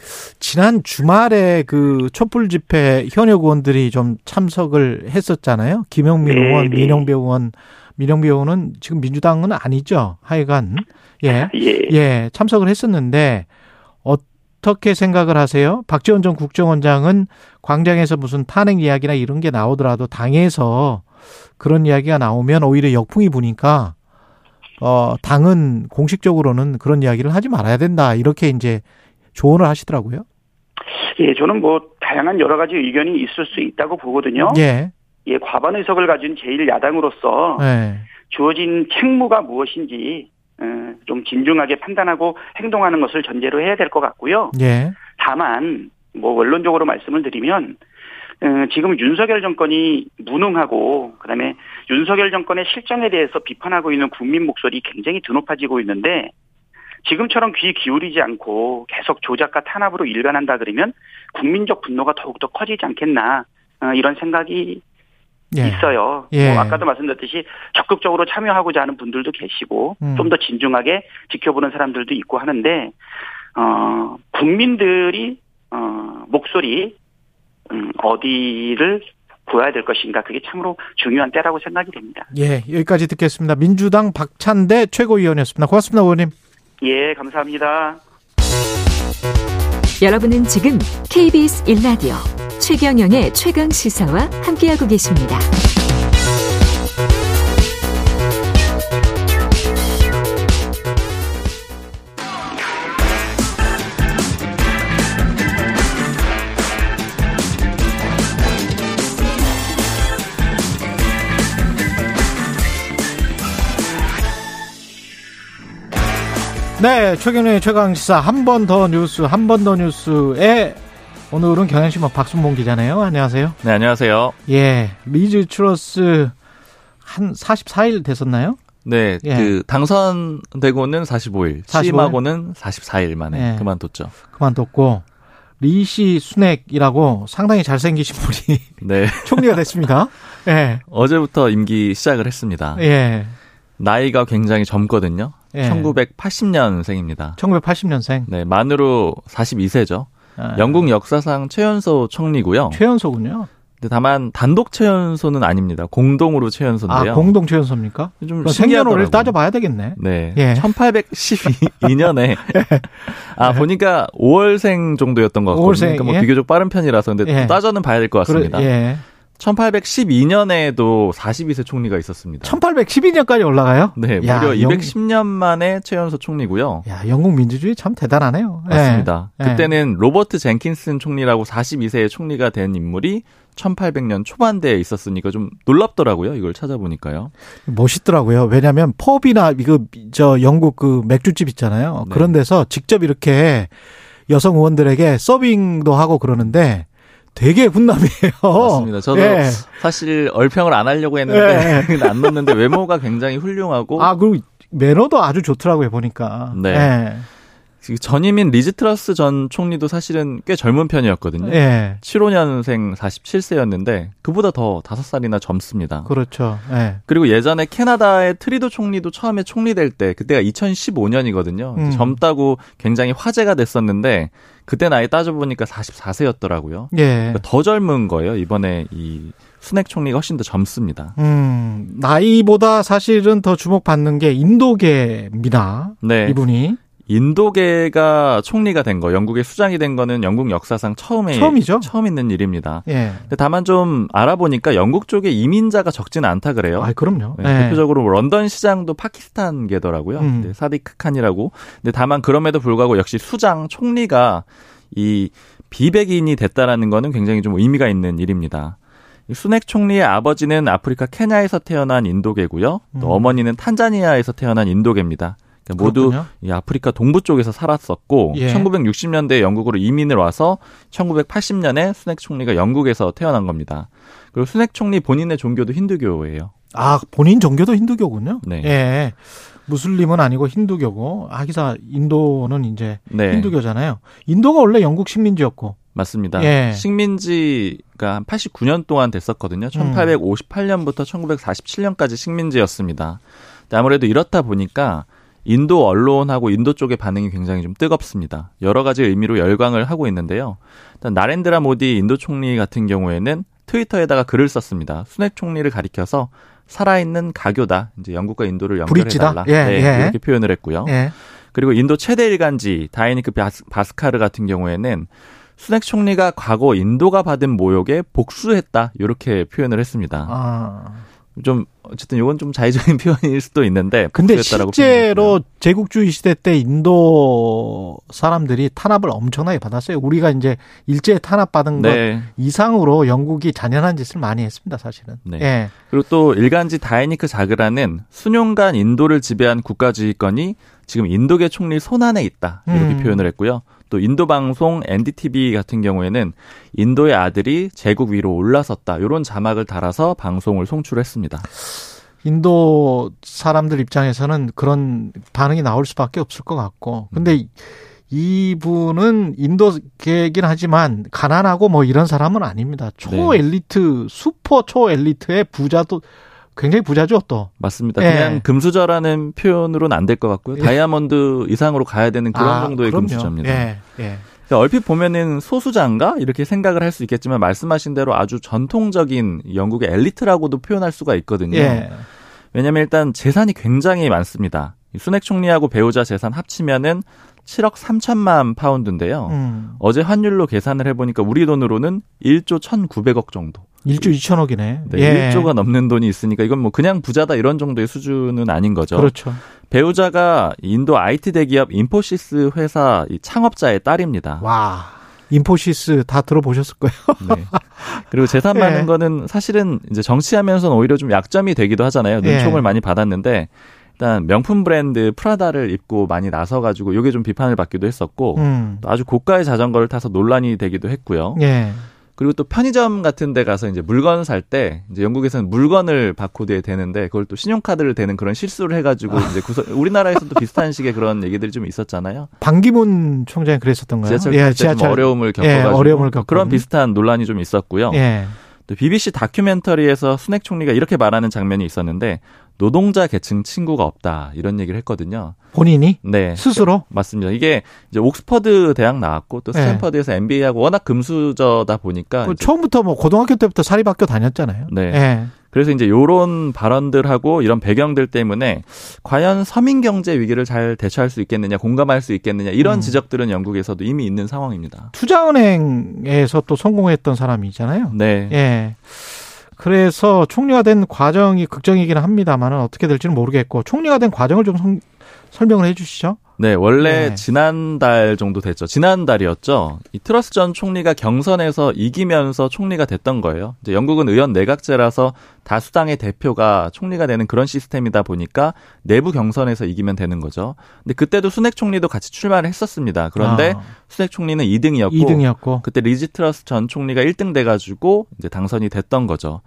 지난 주말에 그 촛불 집회 현역 의원들이 좀 참석을 했었잖아요. 김영민 네, 의원, 네. 민영배 의원, 민영배 의원은 지금 민주당은 아니죠. 하여간 예, 예. 예 참석을 했었는데 어떻게 생각을 하세요? 박지원 전 국정원장은 광장에서 무슨 탄핵 이야기나 이런 게 나오더라도 당에서 그런 이야기가 나오면 오히려 역풍이 부니까 어 당은 공식적으로는 그런 이야기를 하지 말아야 된다 이렇게 이제 조언을 하시더라고요. 예, 저는 뭐 다양한 여러 가지 의견이 있을 수 있다고 보거든요. 예. 예, 과반 의석을 가진 제1야당으로서 예. 주어진 책무가 무엇인지 어, 좀 진중하게 판단하고 행동하는 것을 전제로 해야 될 것 같고요. 예. 다만 뭐 원론적으로 말씀을 드리면 어, 지금 윤석열 정권이 무능하고 그다음에 윤석열 정권의 실정에 대해서 비판하고 있는 국민 목소리 굉장히 드높아지고 있는데 지금처럼 귀 기울이지 않고 계속 조작과 탄압으로 일관한다 그러면 국민적 분노가 더욱더 커지지 않겠나 어, 이런 생각이 예. 있어요. 예. 뭐 아까도 말씀드렸듯이 적극적으로 참여하고자 하는 분들도 계시고 음. 좀더 진중하게 지켜보는 사람들도 있고 하는데 어 국민들이 어 목소리 음, 어디를 보여야 될 것인가 그게 참으로 중요한 때라고 생각이 됩니다. 예, 여기까지 듣겠습니다. 민주당 박찬대 최고위원이었습니다. 고맙습니다, 의원님. 예, 감사합니다. 여러분은 지금 KBS 1라디오 최경영의 최강 시사와 함께하고 계십니다. 네, 최경영의 최강시사 한 번 더 뉴스, 한 번 더 뉴스에 오늘은 경향신문 박순봉 기자네요. 안녕하세요. 네, 안녕하세요. 예, 리즈 트러스 한 44일 됐었나요? 네, 예. 그 당선되고는 45일, 45일? 취임하고는 44일 만에 예. 그만뒀죠. 그만뒀고 리시 수낵이라고 상당히 잘생기신 분이 네, 총리가 됐습니다. 예, 어제부터 임기 시작을 했습니다. 예, 나이가 굉장히 젊거든요. 예. 1980년생입니다. 1980년생. 네, 만으로 42세죠. 아, 영국 역사상 최연소 총리고요. 최연소군요. 근데 다만 단독 최연소는 아닙니다. 공동으로 최연소인데요. 아, 공동 최연소입니까? 좀. 생년월일 따져봐야 되겠네. 네. 예. 1812년에 아 보니까 5월생 정도였던 것 같거든요. 5월생, 그러니까 뭐 예. 비교적 빠른 편이라서 근데 예. 따져는 봐야 될 것 같습니다. 그래, 예. 1812년에도 42세 총리가 있었습니다. 1812년까지 올라가요? 네, 야, 무려 영- 210년 만에 최연소 총리고요. 야, 영국 민주주의 참 대단하네요. 예. 맞습니다. 예. 그때는 로버트 젠킨슨 총리라고 42세의 총리가 된 인물이 1800년 초반대에 있었으니까 좀 놀랍더라고요. 이걸 찾아보니까요. 멋있더라고요. 왜냐하면 펍이나 이거 저 영국 그 맥주집 있잖아요. 네. 그런 데서 직접 이렇게 여성 의원들에게 서빙도 하고 그러는데 되게 훈남이에요. 맞습니다. 저도 예. 사실 얼평을 안 하려고 했는데 안 넣었는데 외모가 굉장히 훌륭하고 아 그리고 매너도 아주 좋더라고요 보니까. 네. 예. 그 전임인 리즈 트러스 전 총리도 사실은 꽤 젊은 편이었거든요. 예. 75년생 47세였는데 그보다 더 5살이나 젊습니다. 그렇죠. 예. 그리고 예전에 캐나다의 트뤼도 총리도 처음에 총리 될 때 그때가 2015년이거든요. 음. 젊다고 굉장히 화제가 됐었는데 그때 나이 따져보니까 44세였더라고요. 예. 더 젊은 거예요. 이번에 이 순핵 총리가 훨씬 더 젊습니다. 음, 나이보다 사실은 더 주목받는 게 인도계입니다. 네. 이분이. 인도계가 총리가 된 거, 영국의 수장이 된 거는 영국 역사상 처음에 처음이죠? 처음 있는 일입니다. 예. 근데 다만 좀 알아보니까 영국 쪽에 이민자가 적지는 않다 그래요. 아, 그럼요. 네, 예. 대표적으로 런던 시장도 파키스탄계더라고요. 음. 네, 사디크 칸이라고. 근데 다만 그럼에도 불구하고 역시 수장 총리가 이 비백인이 됐다라는 거는 굉장히 좀 의미가 있는 일입니다. 이 순핵 총리의 아버지는 아프리카 케냐에서 태어난 인도계고요. 또 음. 어머니는 탄자니아에서 태어난 인도계입니다. 그러니까 모두 아프리카 동부 쪽에서 살았었고 예. 1960년대에 영국으로 이민을 와서 1980년에 순핵 총리가 영국에서 태어난 겁니다. 그리고 순핵 총리 본인의 종교도 힌두교예요. 아, 본인 종교도 힌두교군요. 네. 예. 무슬림은 아니고 힌두교고, 하기사 인도는 이제 네. 힌두교잖아요. 인도가 원래 영국 식민지였고, 맞습니다. 예. 식민지가 한 89년 동안 됐었거든요. 1858년부터 1947년까지 식민지였습니다. 아무래도 이렇다 보니까 인도 언론하고 인도 쪽의 반응이 굉장히 좀 뜨겁습니다. 여러 가지 의미로 열광을 하고 있는데요. 일단 나렌드라 모디 인도 총리 같은 경우에는 트위터에다가 글을 썼습니다. 순핵 총리를 가리켜서 살아있는 가교다. 이제 영국과 인도를? 연결해달라. 예, 네, 예. 이렇게 표현을 했고요. 예. 그리고 인도 최대 일간지 다이니크 바스, 바스카르 같은 경우에는 수낵 총리가 과거 인도가 받은 모욕에 복수했다 이렇게 표현을 했습니다. 아. 좀 어쨌든 이건 좀 자의적인 표현일 수도 있는데 근데 실제로. 제국주의 시대 때 인도 사람들이 탄압을 엄청나게 받았어요. 우리가 이제 일제 탄압 받은 것네 이상으로 영국이 잔인한 짓을 많이 했습니다, 사실은. 네. 예. 그리고 또 일간지 다이니크 자그란은 수년간 인도를 지배한 국가주의권이 지금 인도계 총리 손안에 있다 이렇게 음. 표현을 했고요. 또 인도 방송 NDTV 같은 경우에는 인도의 아들이 제국 위로 올라섰다 이런 자막을 달아서 방송을 송출했습니다. 인도 사람들 입장에서는 그런 반응이 나올 수밖에 없을 것 같고. 근데 이분은 인도계긴 하지만 가난하고 뭐 이런 사람은 아닙니다. 초 네. 엘리트, 슈퍼 초 엘리트의 부자도 굉장히 부자죠, 또. 맞습니다. 예. 그냥 금수저라는 표현으로는 안 될 것 같고요. 예. 다이아몬드 이상으로 가야 되는 그런 아, 정도의 그럼요. 금수저입니다. 예, 예. 그러니까 얼핏 보면은 소수자인가 이렇게 생각을 할 수 있겠지만 말씀하신 대로 아주 전통적인 영국의 엘리트라고도 표현할 수가 있거든요. 예. 왜냐하면 일단 재산이 굉장히 많습니다. 이 순핵 총리하고 배우자 재산 합치면은 7억 3천만 파운드인데요. 음. 어제 환율로 계산을 해보니까 우리 돈으로는 1조 1,900억 정도. 1조 2천억이네. 네, 예. 1조가 넘는 돈이 있으니까 이건 뭐 그냥 부자다 이런 정도의 수준은 아닌 거죠. 그렇죠. 배우자가 인도 IT 대기업 인포시스 회사 이 창업자의 딸입니다. 와. 인포시스 다 들어보셨을 거예요. 네. 그리고 재산 예. 많은 거는 사실은 이제 정치하면서는 오히려 좀 약점이 되기도 하잖아요. 눈총을 예. 많이 받았는데 일단 명품 브랜드 프라다를 입고 많이 나서 가지고 이게 좀 비판을 받기도 했었고 음. 또 아주 고가의 자전거를 타서 논란이 되기도 했고요. 예. 그리고 또 편의점 같은 데 가서 이제 물건 살 때 이제 영국에서는 물건을 바코드에 대는데 그걸 또 신용카드를 대는 그런 실수를 해 가지고 이제 구서, 우리나라에서도 비슷한 식의 그런 얘기들이 좀 있었잖아요. 방기문 총장이 그랬었던 거예요. 지하철 예, 탈때좀 어려움을 겪어 가지고 어려움을 겪고. 그런 비슷한 논란이 좀 있었고요. 예. 또 BBC 다큐멘터리에서 순핵 총리가 이렇게 말하는 장면이 있었는데 노동자 계층 친구가 없다 이런 얘기를 했거든요. 본인이 네. 스스로 맞습니다. 이게 이제 옥스퍼드 대학 나왔고 또 네. 스탠퍼드에서 MBA하고 워낙 금수저다 보니까 그 처음부터 뭐 고등학교 때부터 사립학교 다녔잖아요. 네. 예. 그래서 이제 요런 발언들하고 이런 배경들 때문에 과연 서민 경제 위기를 잘 대처할 수 있겠느냐, 공감할 수 있겠느냐 이런 음. 지적들은 영국에서도 이미 있는 상황입니다. 투자은행에서 또 성공했던 사람이잖아요. 네. 예. 그래서 총리가 된 과정이 극적이기는 합니다만은 어떻게 될지는 모르겠고 총리가 된 과정을 좀 성- 설명을 해 주시죠. 네, 원래 네. 지난달 정도 됐죠. 지난달이었죠. 이 트러스 전 총리가 경선에서 이기면서 총리가 됐던 거예요. 이제 영국은 의원 내각제라서 다수당의 대표가 총리가 되는 그런 시스템이다 보니까 내부 경선에서 이기면 되는 거죠. 근데 그때도 수낵 총리도 같이 출마를 했었습니다. 그런데 아, 수낵 총리는 2등이었고 2등이었고. 그때 리즈 트러스 전 총리가 1등 돼 가지고 이제 당선이 됐던 거죠.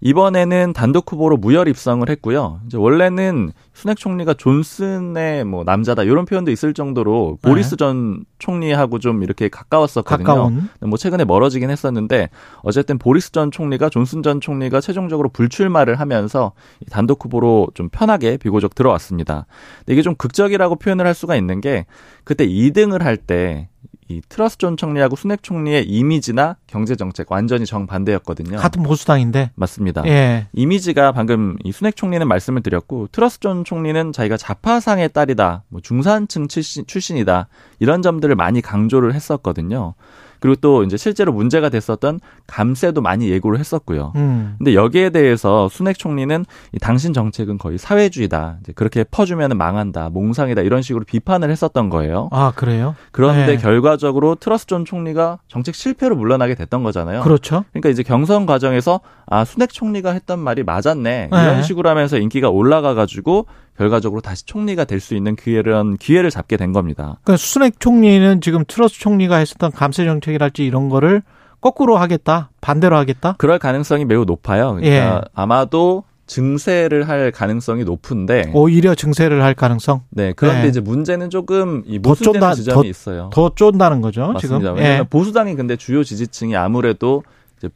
이번에는 단독 후보로 무혈 입성을 했고요. 이제 원래는 수낵 총리가 존슨의 뭐 남자다 이런 표현도 있을 정도로 네. 보리스 전 총리하고 좀 이렇게 가까웠었거든요. 가까운. 뭐 최근에 멀어지긴 했었는데 어쨌든 보리스 전 총리가 존슨 전 총리가 최종적으로 불출마를 하면서 이 단독 후보로 좀 편하게 비교적 들어왔습니다. 근데 이게 좀 극적이라고 표현을 할 수가 있는 게 그때 2등을 할때 이 트러스 전 총리하고 수낵 총리의 이미지나 경제 정책 완전히 정반대였거든요. 같은 보수당인데. 맞습니다. 예. 이미지가 방금 이 수낵 총리는 말씀을 드렸고 트러스 전 총리는 자기가 좌파상의 딸이다, 뭐 중산층 출신, 출신이다 이런 점들을 많이 강조를 했었거든요. 그리고 또 이제 실제로 문제가 됐었던 감세도 많이 예고를 했었고요. 음. 근데 여기에 대해서 수낵 총리는 이 당신 정책은 거의 사회주의다. 이제 그렇게 퍼주면 망한다, 몽상이다 이런 식으로 비판을 했었던 거예요. 아, 그래요? 그런데 네. 결과적으로 트러스 전 총리가 정책 실패로 물러나게 됐던 거잖아요. 그렇죠. 그러니까 이제 경선 과정에서 아 수낵 총리가 했던 말이 맞았네 네. 이런 식으로 하면서 인기가 올라가 가지고 결과적으로 다시 총리가 될 수 있는 기회를 기회를 잡게 된 겁니다. 그러니까 수순핵 총리는 지금 트러스 총리가 했었던 감세 정책이랄지 이런 거를 거꾸로 하겠다, 반대로 하겠다. 그럴 가능성이 매우 높아요. 그러니까 예. 아마도 증세를 할 가능성이 높은데 오히려 증세를 할 가능성 네 그런데 네. 이제 문제는 조금 이더 모순되는 쫀다- 지점이 더- 있어요. 더 쫀다는 거죠. 맞습니다. 지금. 왜냐하면 예. 보수당이 근데 주요 지지층이 아무래도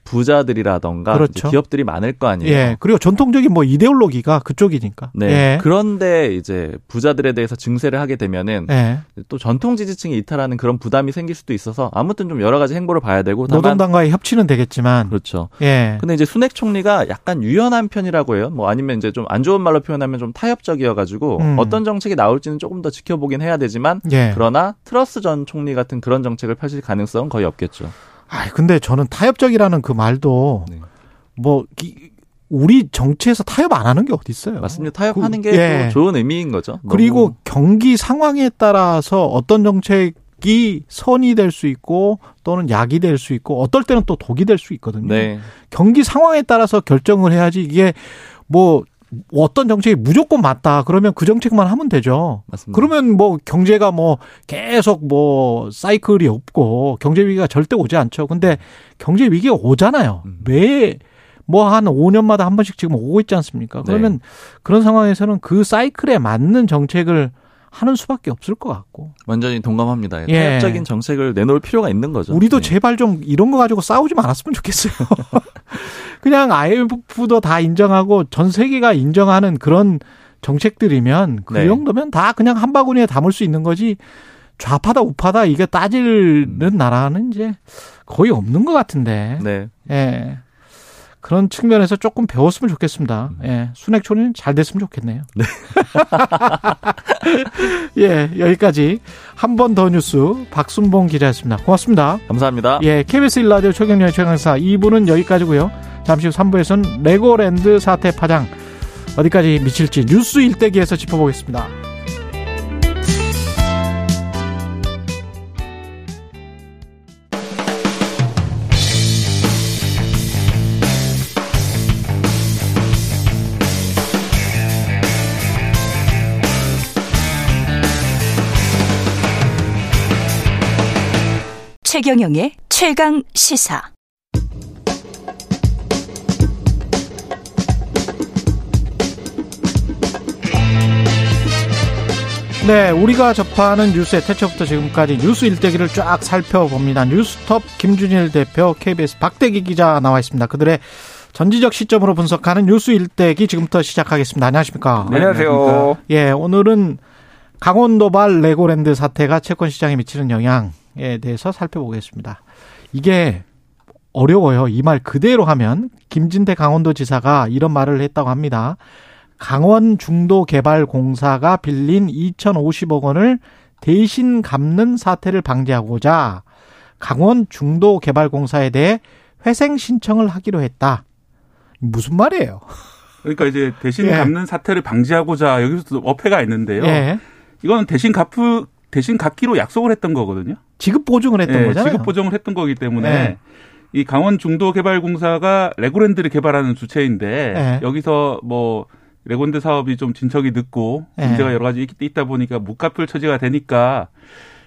부자들이라던가 그렇죠. 기업들이 많을 거 아니에요. 예. 그리고 전통적인 뭐 이데올로기가 그쪽이니까. 네. 예. 그런데 이제 부자들에 대해서 증세를 하게 되면은 예. 또 전통 지지층이 이탈하는 그런 부담이 생길 수도 있어서 아무튼 좀 여러 가지 행보를 봐야 되고 노동당과의 협치는 되겠지만. 그렇죠. 예. 근데 이제 순핵 총리가 약간 유연한 편이라고 해요. 뭐 아니면 이제 좀 안 좋은 말로 표현하면 좀 타협적이어 가지고 음. 어떤 정책이 나올지는 조금 더 지켜보긴 해야 되지만 예. 그러나 트러스 전 총리 같은 그런 정책을 펼칠 가능성은 거의 없겠죠. 아, 근데 저는 타협적이라는 그 말도 네. 뭐 기- 우리 정치에서 타협 안 하는 게 어디 있어요? 맞습니다. 타협하는 그- 게 예. 또 좋은 의미인 거죠. 그리고 경기 상황에 따라서 어떤 정책이 선이 될 수 있고 또는 약이 될 수 있고 어떨 때는 또 독이 될 수 있거든요. 네. 경기 상황에 따라서 결정을 해야지 이게 뭐 어떤 정책이 무조건 맞다 그러면 그 정책만 하면 되죠. 맞습니다. 그러면 뭐 경제가 뭐 계속 뭐 사이클이 없고 경제 위기가 절대 오지 않죠. 근데 경제 위기가 오잖아요. 음. 매 뭐한 5년마다 한 번씩 지금 오고 있지 않습니까? 그러면 네. 그런 상황에서는 그 사이클에 맞는 정책을 하는 수밖에 없을 것 같고. 완전히 동감합니다. 예. 타협적인 정책을 내놓을 필요가 있는 거죠. 우리도 네. 제발 좀 이런 거 가지고 싸우지 말았으면 좋겠어요. 그냥 IMF도 다 인정하고 전 세계가 인정하는 그런 정책들이면 그 네. 정도면 다 그냥 한 바구니에 담을 수 있는 거지 좌파다 우파다 이게 따지는 나라는 이제 거의 없는 것 같은데. 네. 예. 그런 측면에서 조금 배웠으면 좋겠습니다. 예. 순핵 총리는 잘 됐으면 좋겠네요. 네. 예, 여기까지 한 번 더 뉴스 박순봉 기자였습니다. 고맙습니다. 감사합니다. 예, KBS 일라디오 최경련 최강사 2부는 여기까지고요. 잠시 후 3부에서는 레고랜드 사태 파장 어디까지 미칠지 뉴스 일대기에서 짚어보겠습니다. 최경영의 최강 시사. 네, 우리가 접하는 뉴스의 태초부터 지금까지 뉴스 일대기를 쫙 살펴봅니다. 뉴스톱 김준일 대표, KBS 박대기 기자 나와 있습니다. 그들의 전지적 시점으로 분석하는 뉴스 일대기 지금부터 시작하겠습니다. 안녕하십니까? 네, 안녕하세요. 예, 오늘은 강원도발 레고랜드 사태가 채권 시장에 미치는 영향 에 대해서 살펴보겠습니다. 이게 어려워요. 이 말 그대로 하면 김진태 강원도지사가 이런 말을 했다고 합니다. 강원 중도 개발 공사가 빌린 2,050억 원을 대신 갚는 사태를 방지하고자 강원 중도 개발 공사에 대해 회생 신청을 하기로 했다. 무슨 말이에요? 그러니까 이제 대신 예. 갚는 사태를 방지하고자 여기서 또 어폐가 있는데요. 예. 이건 대신 갚으 대신 갚기로 약속을 했던 거거든요. 지급 보증을 했던 네, 거잖아요. 지급 보증을 했던 거기 때문에 네. 이 강원 중도개발공사가 레고랜드를 개발하는 주체인데 네. 여기서 뭐 레고랜드 사업이 좀 진척이 늦고 네. 문제가 여러 가지 있- 있다 보니까 못 갚을 처지가 되니까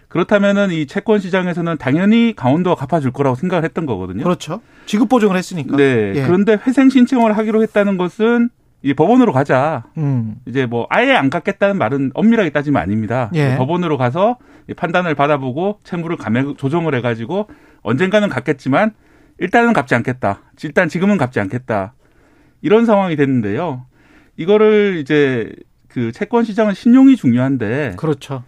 그렇다면은 이 채권 시장에서는 당연히 강원도가 갚아줄 거라고 생각을 했던 거거든요. 그렇죠. 지급 보증을 했으니까. 네. 예. 그런데 회생 신청을 하기로 했다는 것은 이 법원으로 가자. 음. 이제 뭐 아예 안 갚겠다는 말은 엄밀하게 따지면 아닙니다. 예. 법원으로 가서 이 판단을 받아보고 채무를 감액 조정을 해가지고 언젠가는 갚겠지만 일단은 갚지 않겠다. 일단 지금은 갚지 않겠다. 이런 상황이 됐는데요. 이거를 이제 그 채권 시장은 신용이 중요한데 그렇죠.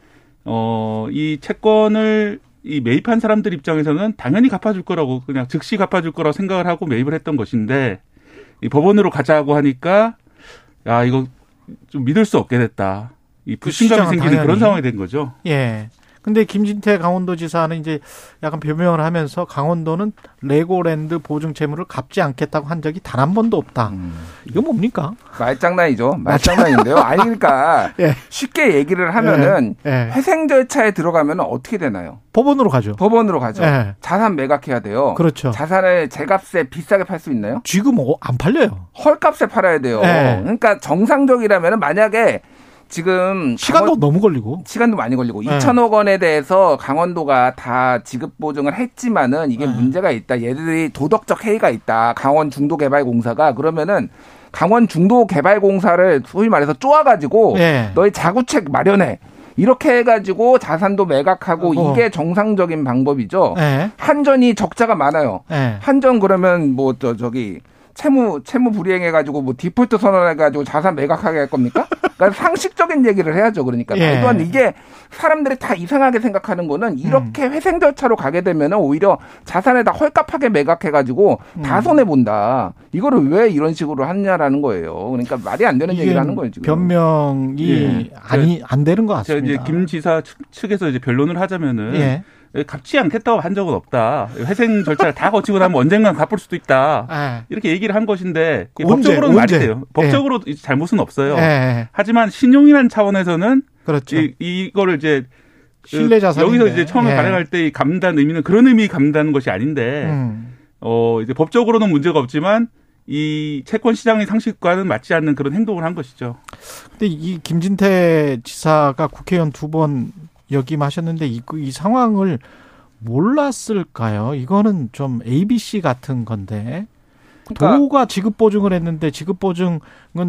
어, 이 채권을 이 매입한 사람들 입장에서는 당연히 갚아줄 거라고 그냥 즉시 갚아줄 거라고 생각을 하고 매입을 했던 것인데 이 법원으로 가자고 하니까 야 이거 좀 믿을 수 없게 됐다. 이 불신감이 시장은 생기는 당연히. 그런 상황이 된 거죠. 예. 근데 김진태 강원도지사는 이제 약간 변명을 하면서 강원도는 레고랜드 보증 채무를 갚지 않겠다고 한 적이 단 한 번도 없다. 이거 뭡니까? 말장난이죠. 말장난인데요. 아니 그러니까 예. 쉽게 얘기를 하면은 예. 예. 회생 절차에 들어가면 어떻게 되나요? 법원으로 가죠. 법원으로 가죠. 예. 자산 매각해야 돼요. 그렇죠. 자산을 제값에 비싸게 팔 수 있나요? 지금 어, 안 팔려요. 헐값에 팔아야 돼요. 예. 그러니까 정상적이라면 만약에 지금 시간도 강원- 너무 걸리고. 시간도 많이 걸리고 예. 2천억 원에 대해서 강원도가 다 지급 보증을 했지만은 이게 예. 문제가 있다. 얘들이 도덕적 해이가 있다. 강원 중도개발공사가 그러면은 강원 중도개발공사를 소위 말해서 쪼아가지고 예. 너희 자구책 마련해. 이렇게 해가지고 자산도 매각하고 어. 이게 정상적인 방법이죠. 예. 한전이 적자가 많아요. 예. 한전 그러면 뭐 저 저기 채무 채무 불이행해 가지고 뭐 디폴트 선언해 가지고 자산 매각하게 할 겁니까? 그러니까 상식적인 얘기를 해야죠. 그러니까 예. 말도 안 돼. 이게 사람들이 다 이상하게 생각하는 거는 이렇게 음. 회생 절차로 가게 되면은 오히려 자산에다 헐값하게 매각해 가지고 다 음. 손해 본다. 이거를 왜 이런 식으로 하냐라는 거예요. 그러니까 말이 안 되는 얘기를 하는 거예요, 지금. 변명이 예. 아니 안 되는 것 제가 같습니다. 이제 김 지사 측- 측에서 이제 변론을 하자면은 예. 갚지 않겠다고 한 적은 없다. 회생 절차를 다 거치고 나면 언젠간 갚을 수도 있다. 예. 이렇게 얘기를 한 것인데 언제? 법적으로는 말이 언제? 돼요. 법적으로 잘못은 없어요. 예. 하지만 신용이라는 차원에서는 그렇죠. 이, 이거를 이제 그 신뢰 자산인데. 여기서 이제 처음에 예. 발행할 때이 갚는다는 의미는 그런 의미 갚는다는 것이 아닌데 음. 어 이제 법적으로는 문제가 없지만 이 채권 시장의 상식과는 맞지 않는 그런 행동을 한 것이죠. 근데 이 김진태 지사가 국회의원 두 번 역임하셨는데 이, 이 상황을 몰랐을까요? 이거는 좀 ABC 같은 건데. 그러니까 도가 지급 보증을 했는데 지급 보증은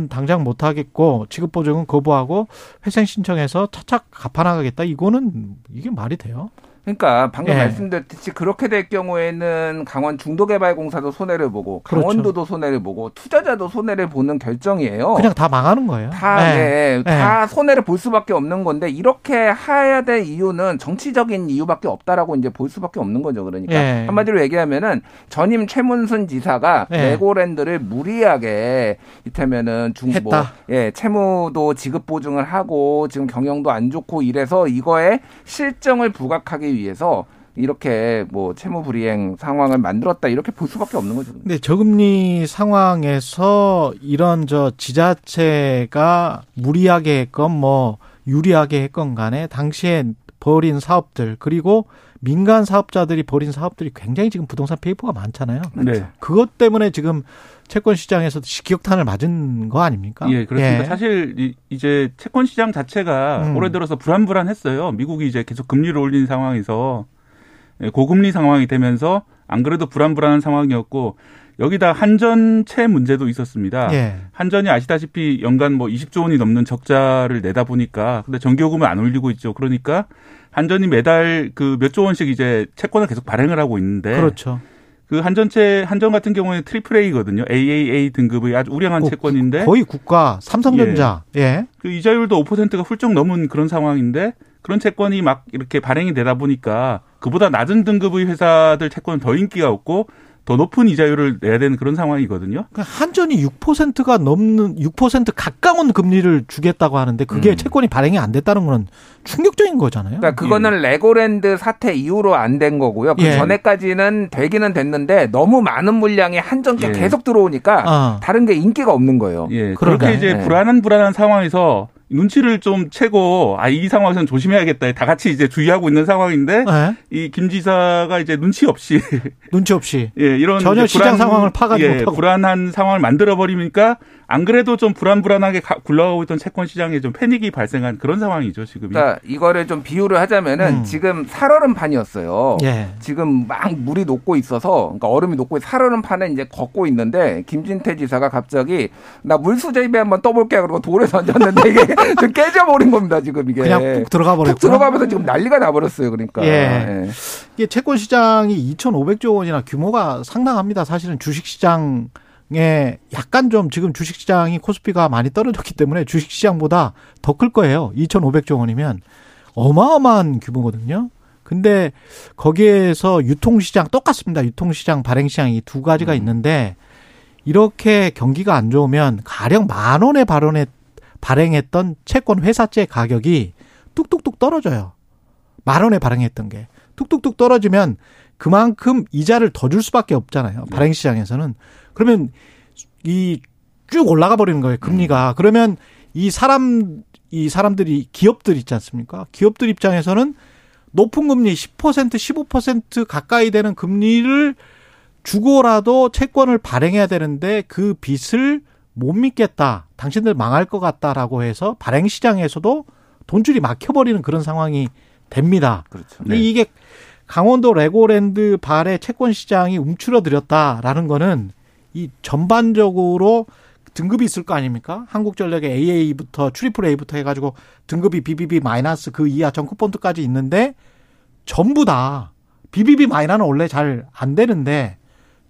당장 못 하겠고 지급 보증은 거부하고 회생 신청해서 차착 갚아 나가겠다. 이거는 이게 말이 돼요? 그러니까 방금 예. 말씀드렸듯이 그렇게 될 경우에는 강원 중도개발공사도 손해를 보고 그렇죠. 강원도도 손해를 보고 투자자도 손해를 보는 결정이에요. 그냥 다 망하는 거예요. 다, 예. 네, 예. 다 손해를 볼 수밖에 없는 건데 이렇게 해야 될 이유는 정치적인 이유밖에 없다라고 이제 볼 수밖에 없는 거죠. 그러니까 예. 한마디로 얘기하면은 전임 최문순 지사가 예. 레고랜드를 무리하게 이태면은 중 뭐. 예, 채무도 지급 보증을 하고 지금 경영도 안 좋고 이래서 이거에 실정을 부각하기 위해서 이렇게 뭐 채무 불이행 상황을 만들었다 이렇게 볼 수밖에 없는 거죠. 근데 저금리 상황에서 이런 저 지자체가 무리하게 했건 뭐 유리하게 했건 간에 당시에 벌인 사업들 그리고 민간 사업자들이 벌인 사업들이 굉장히 지금 부동산 PF가 많잖아요. 네. 그것 때문에 지금 채권 시장에서도 직격탄을 맞은 거 아닙니까? 예, 그렇습니다. 사실 이- 이제 채권 시장 자체가 음. 올해 들어서 불안불안했어요. 미국이 이제 계속 금리를 올린 상황에서 예, 고금리 상황이 되면서 안 그래도 불안불안한 상황이었고 여기다 한전채 문제도 있었습니다. 예. 한전이 아시다시피 연간 뭐 20조 원이 넘는 적자를 내다 보니까 근데 전기요금을 안 올리고 있죠. 그러니까 한전이 매달 그 몇 조 원씩 이제 채권을 계속 발행을 하고 있는데 그렇죠. 그 한전채 한전 같은 경우에 triple A거든요. AAA 등급의 아주 우량한 그 채권인데 거의 국가 삼성전자. 예. 그 이자율도 5%가 훌쩍 넘은 그런 상황인데 그런 채권이 막 이렇게 발행이 되다 보니까 그보다 낮은 등급의 회사들 채권은 더 인기가 없고 더 높은 이자율을 내야 되는 그런 상황이거든요. 그 한전이 6%가 넘는 6% 가까운 금리를 주겠다고 하는데 그게 음. 채권이 발행이 안 됐다는 건 충격적인 거잖아요. 그러니까 그거는 레고랜드 사태 이후로 안 된 거고요. 그 예. 전에까지는 되기는 됐는데 너무 많은 물량이 한전께 예. 계속 들어오니까 어. 다른 게 인기가 없는 거예요. 예. 그러네. 그렇게 이제 네. 불안한 불안한 상황에서 눈치를 좀 채고 아 이 상황에서는 조심해야겠다. 다 같이 이제 주의하고 있는 상황인데 네. 이김 지사가 이제 눈치 없이 눈치 없이 예, 이런 전혀 시장 상황을 파악하지 예, 못하고. 불안한 상황을 만들어 버리니까 안 그래도 좀 불안불안하게 가- 굴러가고 있던 채권 시장에 좀 패닉이 발생한 그런 상황이죠 지금. 그러니까 이거를 좀 비유를 하자면은 음. 지금 살얼음 판이었어요. 예. 지금 막 물이 녹고 있어서 그러니까 얼음이 녹고 살얼음 판에 이제 걷고 있는데 김진태 지사가 갑자기 나 물수제비 한번 떠볼게 그러고 돌에 던졌는데 이게 좀 깨져버린 겁니다 지금 이게 그냥 푹 들어가 버렸고 푹 들어가면서 지금 난리가 나버렸어요 그러니까 예. 이게 채권 시장이 2,500조 원이나 규모가 상당합니다. 사실은 주식 시장 에 약간 좀 지금 주식 시장이 코스피가 많이 떨어졌기 때문에 주식 시장보다 더 클 거예요. 2,500조 원이면 어마어마한 규모거든요. 근데 거기에서 유통시장 똑같습니다. 유통시장, 발행시장 이 두 가지가 있는데 이렇게 경기가 안 좋으면 가령 만 원에 발언에 발행했던 채권 회사채 가격이 뚝뚝뚝 떨어져요. 만 원에 발행했던 게 뚝뚝뚝 떨어지면 그만큼 이자를 더 줄 수밖에 없잖아요. 발행 시장에서는 그러면 이 쭉 올라가 버리는 거예요. 금리가 그러면 이 사람 이 사람들이 기업들 있지 않습니까? 기업들 입장에서는 높은 금리 10% 15% 가까이 되는 금리를 주고라도 채권을 발행해야 되는데 그 빚을 못 믿겠다. 당신들 망할 것 같다라고 해서 발행 시장에서도 돈줄이 막혀버리는 그런 상황이 됩니다. 그렇죠. 근데 이게 강원도 레고랜드 발의 채권 시장이 움츠러들었다라는 거는 이 전반적으로 등급이 있을 거 아닙니까? 한국전력의 AA부터 triple A부터 해가지고 등급이 BBB 마이너스 그 이하 정크본드까지 있는데 전부 다 BBB 마이너스는 원래 잘 안 되는데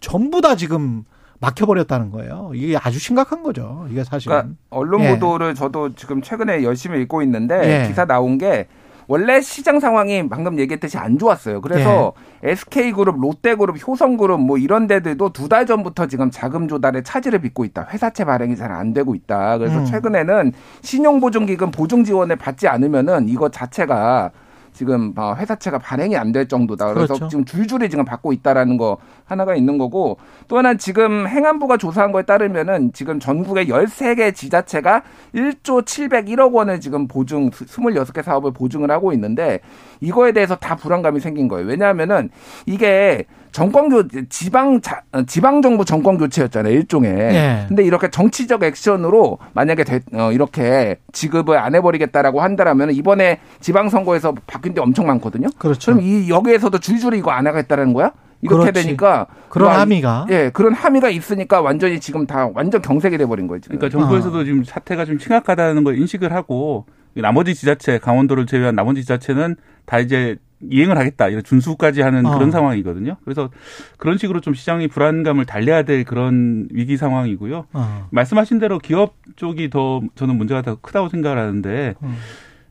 전부 다 지금 막혀버렸다는 거예요. 이게 아주 심각한 거죠. 이게 사실은. 그러니까 언론 예. 보도를 저도 지금 최근에 열심히 읽고 있는데 예. 기사 나온 게 원래 시장 상황이 방금 얘기했듯이 안 좋았어요. 그래서 예. SK그룹, 롯데그룹, 효성그룹 뭐 이런 데들도 두 달 전부터 지금 자금 조달에 차질을 빚고 있다. 회사채 발행이 잘 안 되고 있다. 그래서 음. 최근에는 신용보증기금 보증 지원을 받지 않으면은 이거 자체가 지금 어, 회사채가 발행이 안 될 정도다. 그래서 그렇죠. 지금 줄줄이 지금 받고 있다라는 거 하나가 있는 거고 또 하나 지금 행안부가 조사한 거에 따르면은 지금 전국의 13개 지자체가 1조 701억 원을 지금 보증 26개 사업을 보증을 하고 있는데 이거에 대해서 다 불안감이 생긴 거예요. 왜냐하면은 이게 정권 교 지방 자, 어, 지방 정부 정권 교체였잖아요. 일종의. 예. 근데 이렇게 정치적 액션으로 만약에 대- 어, 이렇게 지급을 안 해버리겠다라고 한다라면 이번에 지방 선거에서 바뀐 데 엄청 많거든요. 그렇죠. 그럼 이 여기에서도 줄줄이 이거 안 하겠다는 거야? 이렇게 그렇지. 되니까 그런 이거 함의가. 예 그런 함의가 있으니까 완전히 지금 다 완전 경색이 돼버린 거예요. 지금. 그러니까 정부에서도 지금 사태가 좀 심각하다는 걸 인식을 하고 나머지 지자체 강원도를 제외한 나머지 지자체는 다 이제 이행을 하겠다 이런 준수까지 하는 어. 그런 상황이거든요. 그래서 그런 식으로 좀 시장이 불안감을 달래야 될 그런 위기 상황이고요. 어. 말씀하신 대로 기업 쪽이 더 저는 문제가 더 크다고 생각을 하는데 음.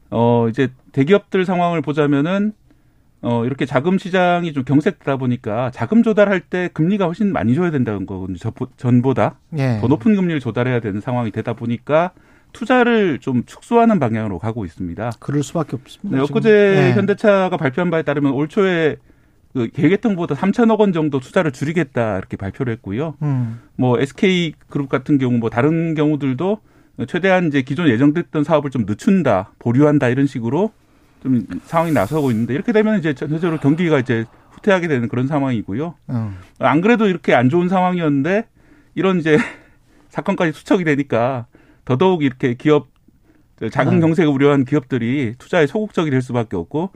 어 이제 대기업들 상황을 보자면은 어 이렇게 자금 시장이 좀 경색되다 보니까 자금 조달할 때 금리가 훨씬 많이 줘야 된다는 거거든요. 저- 전보다 예. 더 높은 금리를 조달해야 되는 상황이 되다 보니까 투자를 좀 축소하는 방향으로 가고 있습니다. 그럴 수밖에 없습니다. 네. 엊그제 예. 현대차가 발표한 바에 따르면 올 초에 그 계획했던보다 3천억 원 정도 투자를 줄이겠다 이렇게 발표를 했고요. 음. 뭐 SK 그룹 같은 경우 뭐 다른 경우들도 최대한 이제 기존 예정됐던 사업을 좀 늦춘다, 보류한다 이런 식으로 좀 상황이 나서고 있는데 이렇게 되면 이제 전체적으로 경기가 이제 후퇴하게 되는 그런 상황이고요. 음. 안 그래도 이렇게 안 좋은 상황이었는데 이런 이제 사건까지 투척이 되니까 더더욱 이렇게 기업 자금 네. 경색을 우려한 기업들이 투자에 소극적이 될 수밖에 없고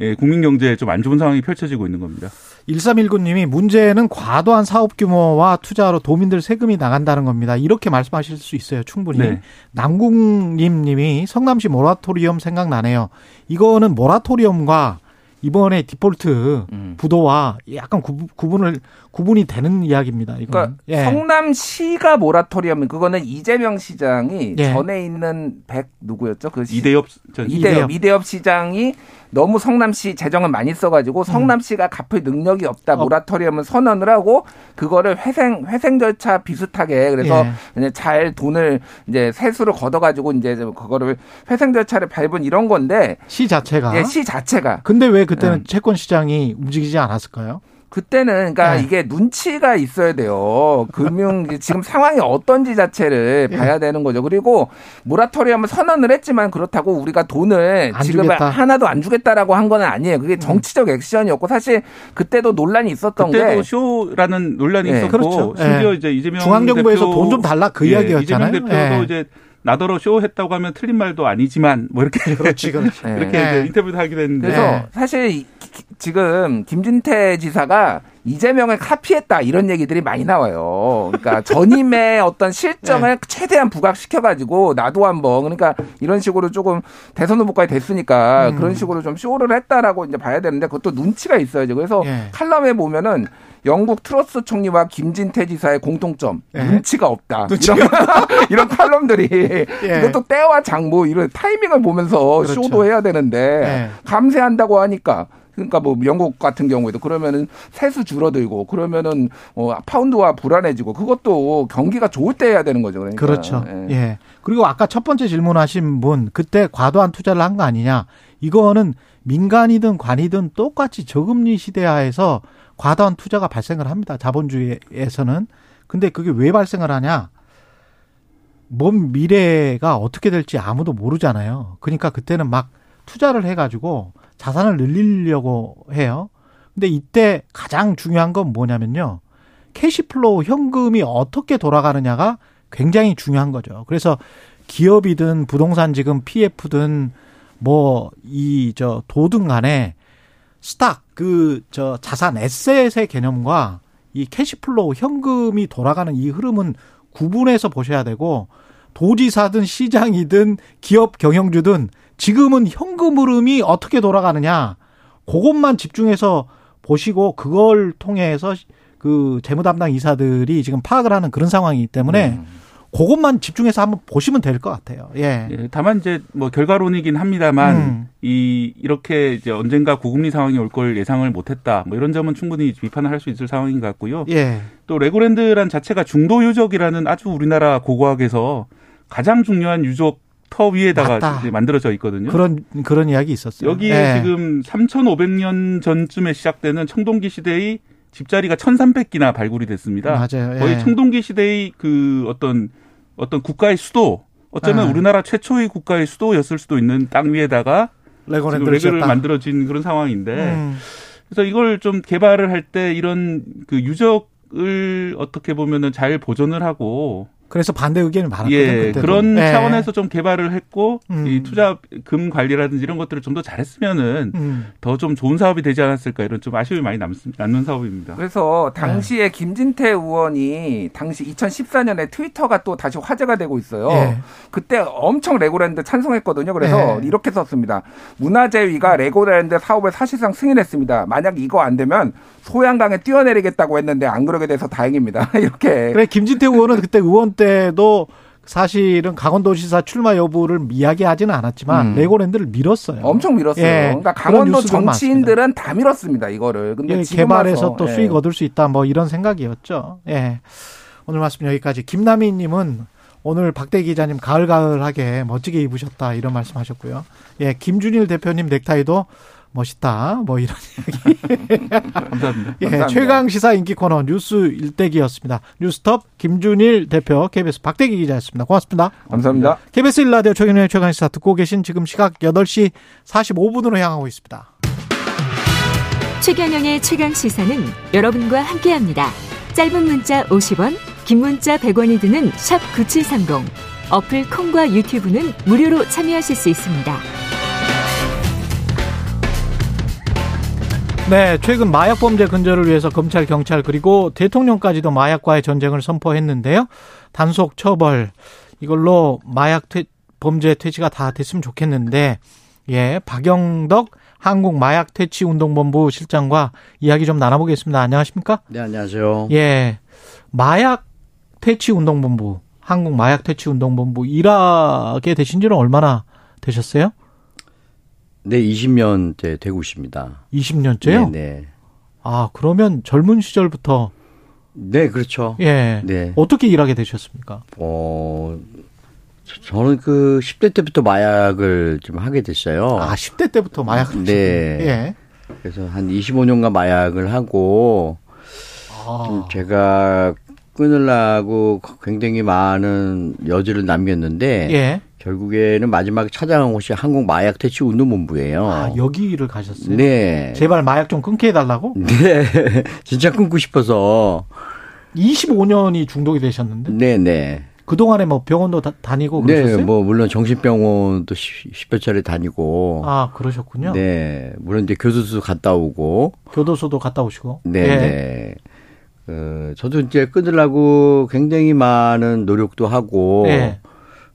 예, 국민 경제에 좀 안 좋은 상황이 펼쳐지고 있는 겁니다. 1319님이 문제는 과도한 사업 규모와 투자로 도민들 세금이 나간다는 겁니다. 이렇게 말씀하실 수 있어요. 충분히. 네. 남궁님 님이 성남시 모라토리엄 생각나네요. 이거는 모라토리엄과 이번에 디폴트 음. 부도와 약간 구, 구분을 구분이 되는 이야기입니다. 이거. 그러니까 예. 성남시가 모라토리엄 그거는 이재명 시장이 예. 전에 있는 백 누구였죠? 그 시- 이대엽 전 이대엽. 이대엽 시장이 너무 성남시 재정을 많이 써가지고 성남시가 갚을 능력이 없다 어. 모라토리엄을 선언을 하고 그거를 회생 회생 절차 비슷하게 그래서 예. 잘 돈을 이제 세수를 걷어가지고 이제 그거를 회생 절차를 밟은 이런 건데 시 자체가. 예, 시 자체가 근데 왜 그때는 음. 채권 시장이 움직이지 않았을까요? 그때는 그러니까 네. 이게 눈치가 있어야 돼요. 금융 지금 상황이 어떤지 자체를 예. 봐야 되는 거죠. 그리고 모라토리엄을 선언을 했지만 그렇다고 우리가 돈을 안 지금 주겠다. 하나도 안 주겠다라고 한 건 아니에요. 그게 정치적 액션이었고 사실 그때도 논란이 있었던 그때도 게 쇼라는 논란이 네. 있었고 그렇죠. 심지어 예. 이제 이재명 중앙정부에서 돈 좀 달라 그 예, 이야기였잖아요. 이재명 대표도 예. 이제 나더러 쇼했다고 하면 틀린 말도 아니지만 뭐 이렇게 그렇지, 그렇지. 이렇게 예. 이제 인터뷰도 하기도 했는데 그래서 네. 사실 지금 김진태 지사가 이재명을 카피했다 이런 얘기들이 많이 나와요. 그러니까 전임의 어떤 실정을 네. 최대한 부각시켜가지고 나도 한번 그러니까 이런 식으로 조금 대선 후보까지 됐으니까 음. 그런 식으로 좀 쇼를 했다라고 이제 봐야 되는데 그것도 눈치가 있어야죠. 그래서 예. 칼럼에 보면은 영국 트러스 총리와 김진태 지사의 공통점 예. 눈치가 없다. 눈치가 이런, 이런 칼럼들이 예. 이것도 때와 장모 이런 타이밍을 보면서 그렇죠. 쇼도 해야 되는데 예. 감세한다고 하니까 그러니까 뭐 영국 같은 경우에도 그러면은 세수 줄어들고 그러면은 어 파운드와 불안해지고 그것도 경기가 좋을 때 해야 되는 거죠. 그러니까. 그렇죠. 예. 예. 그리고 아까 첫 번째 질문하신 분 그때 과도한 투자를 한 거 아니냐? 이거는 민간이든 관이든 똑같이 저금리 시대하에서 과도한 투자가 발생을 합니다. 자본주의에서는. 근데 그게 왜 발생을 하냐? 먼 미래가 어떻게 될지 아무도 모르잖아요. 그러니까 그때는 막 투자를 해가지고 자산을 늘리려고 해요. 근데 이때 가장 중요한 건 뭐냐면요. cash flow 현금이 어떻게 돌아가느냐가 굉장히 중요한 거죠. 그래서 기업이든 부동산 지금 PF든 뭐 이 저 도든 간에 stock 그 저 자산 에셋의 개념과 이 cash flow 현금이 돌아가는 이 흐름은 구분해서 보셔야 되고 도지사든 시장이든 기업 경영주든 지금은 현금 흐름이 어떻게 돌아가느냐 그것만 집중해서 보시고 그걸 통해서 그 재무 담당 이사들이 지금 파악을 하는 그런 상황이기 때문에 그것만 집중해서 한번 보시면 될 것 같아요. 예. 예, 다만 이제 뭐 결과론이긴 합니다만 음. 이 이렇게 이제 언젠가 고금리 상황이 올 걸 예상을 못했다. 뭐 이런 점은 충분히 비판을 할 수 있을 상황인 것 같고요. 예. 또 레고랜드란 자체가 중도 유적이라는 아주 우리나라 고고학에서 가장 중요한 유적 터 위에다가 만들어져 있거든요. 그런 그런 이야기 있었어요. 여기에 예. 지금 3,500년 전쯤에 시작되는 청동기 시대의 집자리가 1,300기나 발굴이 됐습니다. 맞아요. 거의 예. 청동기 시대의 그 어떤 어떤 국가의 수도 어쩌면 아. 우리나라 최초의 국가의 수도였을 수도 있는 땅 위에다가 레고랜드를 레고를. 만들어진 그런 상황인데 음. 그래서 이걸 좀 개발을 할 때 이런 그 유적을 어떻게 보면은 잘 보존을 하고 그래서 반대 의견이 많았거든요. 예 그때도. 그런 예. 차원에서 좀 개발을 했고 음. 이 투자금 관리라든지 이런 것들을 좀 더 잘했으면은 음. 더좀 좋은 사업이 되지 않았을까 이런 좀 아쉬움이 많이 남, 남는 사업입니다. 그래서 네. 당시에 김진태 의원이 당시 2014년에 트위터가 또 다시 화제가 되고 있어요. 예. 그때 엄청 레고랜드 찬성했거든요. 그래서 예. 이렇게 썼습니다. 문화재위가 레고랜드 사업을 사실상 승인했습니다. 만약 이거 안 되면 소양강에 뛰어내리겠다고 했는데 안 그러게 돼서 다행입니다. 이렇게. 그래 김진태 의원은 그때 의원 때도 사실은 강원도지사 출마 여부를 이야기하지는 않았지만 음. 레고랜드를 밀었어요. 엄청 밀었어요. 예. 그러니까 강원도 정치인들은 다 밀었습니다. 이거를. 근데 예, 개발해서 와서, 또 예. 수익 얻을 수 있다 뭐 이런 생각이었죠. 예. 오늘 말씀 여기까지. 김남희님은 오늘 박대 기자님 가을가을하게 멋지게 입으셨다 이런 말씀하셨고요. 예, 김준일 대표님 넥타이도 멋있다 뭐 이런 이야기. 감사합니다. 예, 감사합니다. 최강 시사 인기 코너 뉴스 일대기였습니다. 뉴스톱 김준일 대표 KBS 박대기 기자였습니다. 고맙습니다. 감사합니다. KBS 일라디오 최경영의 최강 시사 듣고 계신 지금 시각 8시 45분으로 향하고 있습니다. 최경영의 최강 시사는 여러분과 함께합니다. 짧은 문자 50원, 긴 문자 100원이 드는 샵 9730. 어플 콩과 유튜브는 무료로 참여하실 수 있습니다. 네, 최근 마약 범죄 근절을 위해서 검찰, 경찰 그리고 대통령까지도 마약과의 전쟁을 선포했는데요. 단속 처벌 이걸로 마약 퇴, 범죄 퇴치가 다 됐으면 좋겠는데 예, 박영덕 한국 마약 퇴치 운동본부 실장과 이야기 좀 나눠보겠습니다. 안녕하십니까? 네, 안녕하세요. 예, 마약 퇴치 운동본부 한국 마약 퇴치 운동본부 일하게 되신 지는 얼마나 되셨어요? 네, 20년째 되고 있습니다. 20년째요? 네, 네. 아, 그러면 젊은 시절부터 네, 그렇죠. 예. 네. 어떻게 일하게 되셨습니까? 어, 저- 저는 그 10대 때부터 마약을 좀 하게 됐어요. 아, 10대 때부터 마약을 네. 예. 그래서 한 25년간 마약을 하고 아. 좀 제가 끊으려고 굉장히 많은 여지를 남겼는데 예. 결국에는 마지막에 찾아간 곳이 한국 마약 퇴치 운동본부예요. 아, 여기를 가셨어요? 네. 제발 마약 좀 끊게 해달라고? 네. 진짜 끊고 싶어서. 25년이 중독이 되셨는데? 네, 네. 그동안에 뭐 병원도 다, 니고 그러셨어요? 네, 뭐 물론 정신병원도 10여 차례 다니고. 아, 그러셨군요. 네. 물론 이제 교도소 갔다 오고. 교도소도 갔다 오시고. 네, 예. 네. 어, 저도 이제 끊으려고 굉장히 많은 노력도 하고 예.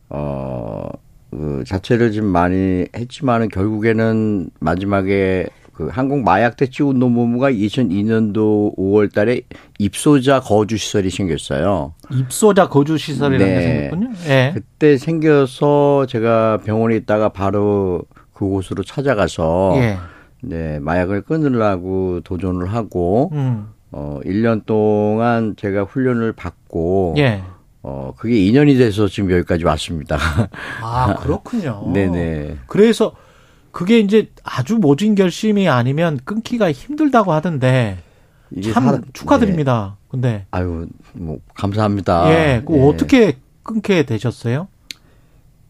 어, 그 자체를 좀 많이 했지만은 결국에는 마지막에 그 한국 마약 퇴치 운동본부가 2002년도 5월 달에 입소자 거주 시설이 생겼어요. 입소자 거주 시설이라는 게 생겼군요. 예. 그때 생겨서 제가 병원에 있다가 바로 그곳으로 찾아가서 예. 네, 마약을 끊으려고 도전을 하고 음. 어 1년 동안 제가 훈련을 받고 예. 어 그게 2년이 돼서 지금 여기까지 왔습니다. 아, 그렇군요. 네네. 그래서 그게 이제 아주 모진 결심이 아니면 끊기가 힘들다고 하던데 참 사람- 축하드립니다. 근데 아유, 뭐 감사합니다. 예, 그 네. 어떻게 끊게 되셨어요?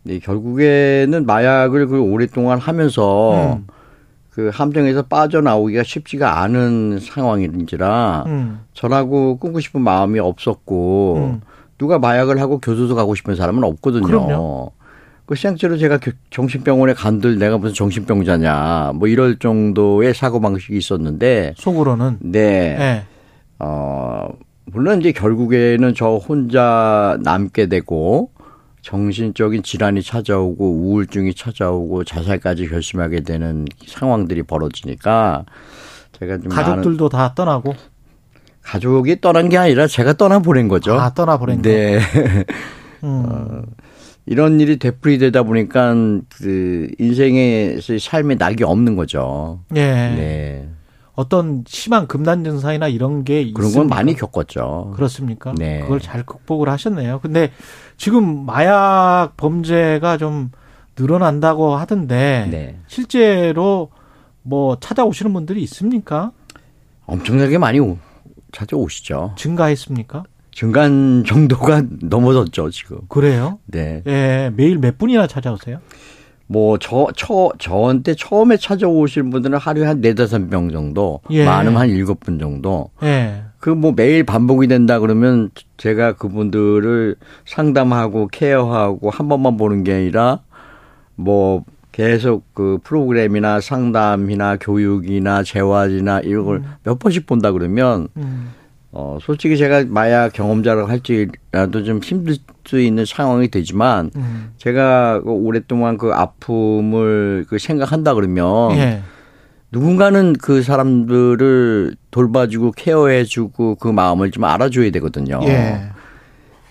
네, 결국에는 마약을 그 오랫동안 하면서 음. 그 함정에서 빠져나오기가 쉽지가 않은 상황인지라 음. 저라고 끊고 싶은 마음이 없었고 음. 누가 마약을 하고 교도소 가고 싶은 사람은 없거든요. 그럼요. 그 실제로 제가 교- 정신병원에 간들 내가 무슨 정신병자냐 뭐 이럴 정도의 사고 방식이 있었는데 속으로는 네. 예. 어, 물론 이제 결국에는 저 혼자 남게 되고 정신적인 질환이 찾아오고 우울증이 찾아오고 자살까지 결심하게 되는 상황들이 벌어지니까 제가 좀 가족들도 다 떠나고 가족이 떠난 게 아니라 제가 떠나 보낸 거죠. 아, 떠나 보낸 네. 음. 어, 이런 일이 되풀이되다 보니까 그 인생에서 삶의 낙이 없는 거죠. 예. 네. 어떤 심한 금단 증상이나 이런 게 그런 건 있습니까? 많이 겪었죠. 그렇습니까? 네. 그걸 잘 극복을 하셨네요. 근데 지금 마약 범죄가 좀 늘어난다고 하던데 네. 실제로 뭐 찾아오시는 분들이 있습니까? 엄청나게 많이 오- 찾아오시죠. 증가했습니까? 증간 정도가 넘어졌죠, 지금. 그래요? 네. 예, 매일 몇 분이나 찾아오세요? 뭐, 저, 저, 저한테 처음에 찾아오신 분들은 하루에 한 네다섯 명 정도, 예. 많으면 한 일곱 분 정도. 예. 그 뭐 매일 반복이 된다 그러면 제가 그분들을 상담하고 케어하고 한 번만 보는 게 아니라 뭐 계속 그 프로그램이나 상담이나 교육이나 재활이나 이런 걸몇 번씩 본다 그러면 음. 어 솔직히 제가 마약 경험자라고 할지라도 좀 힘들 수 있는 상황이 되지만 음. 제가 그 오랫동안 그 아픔을 그 생각한다 그러면 예. 누군가는 그 사람들을 돌봐주고 케어해주고 그 마음을 좀 알아줘야 되거든요. 예.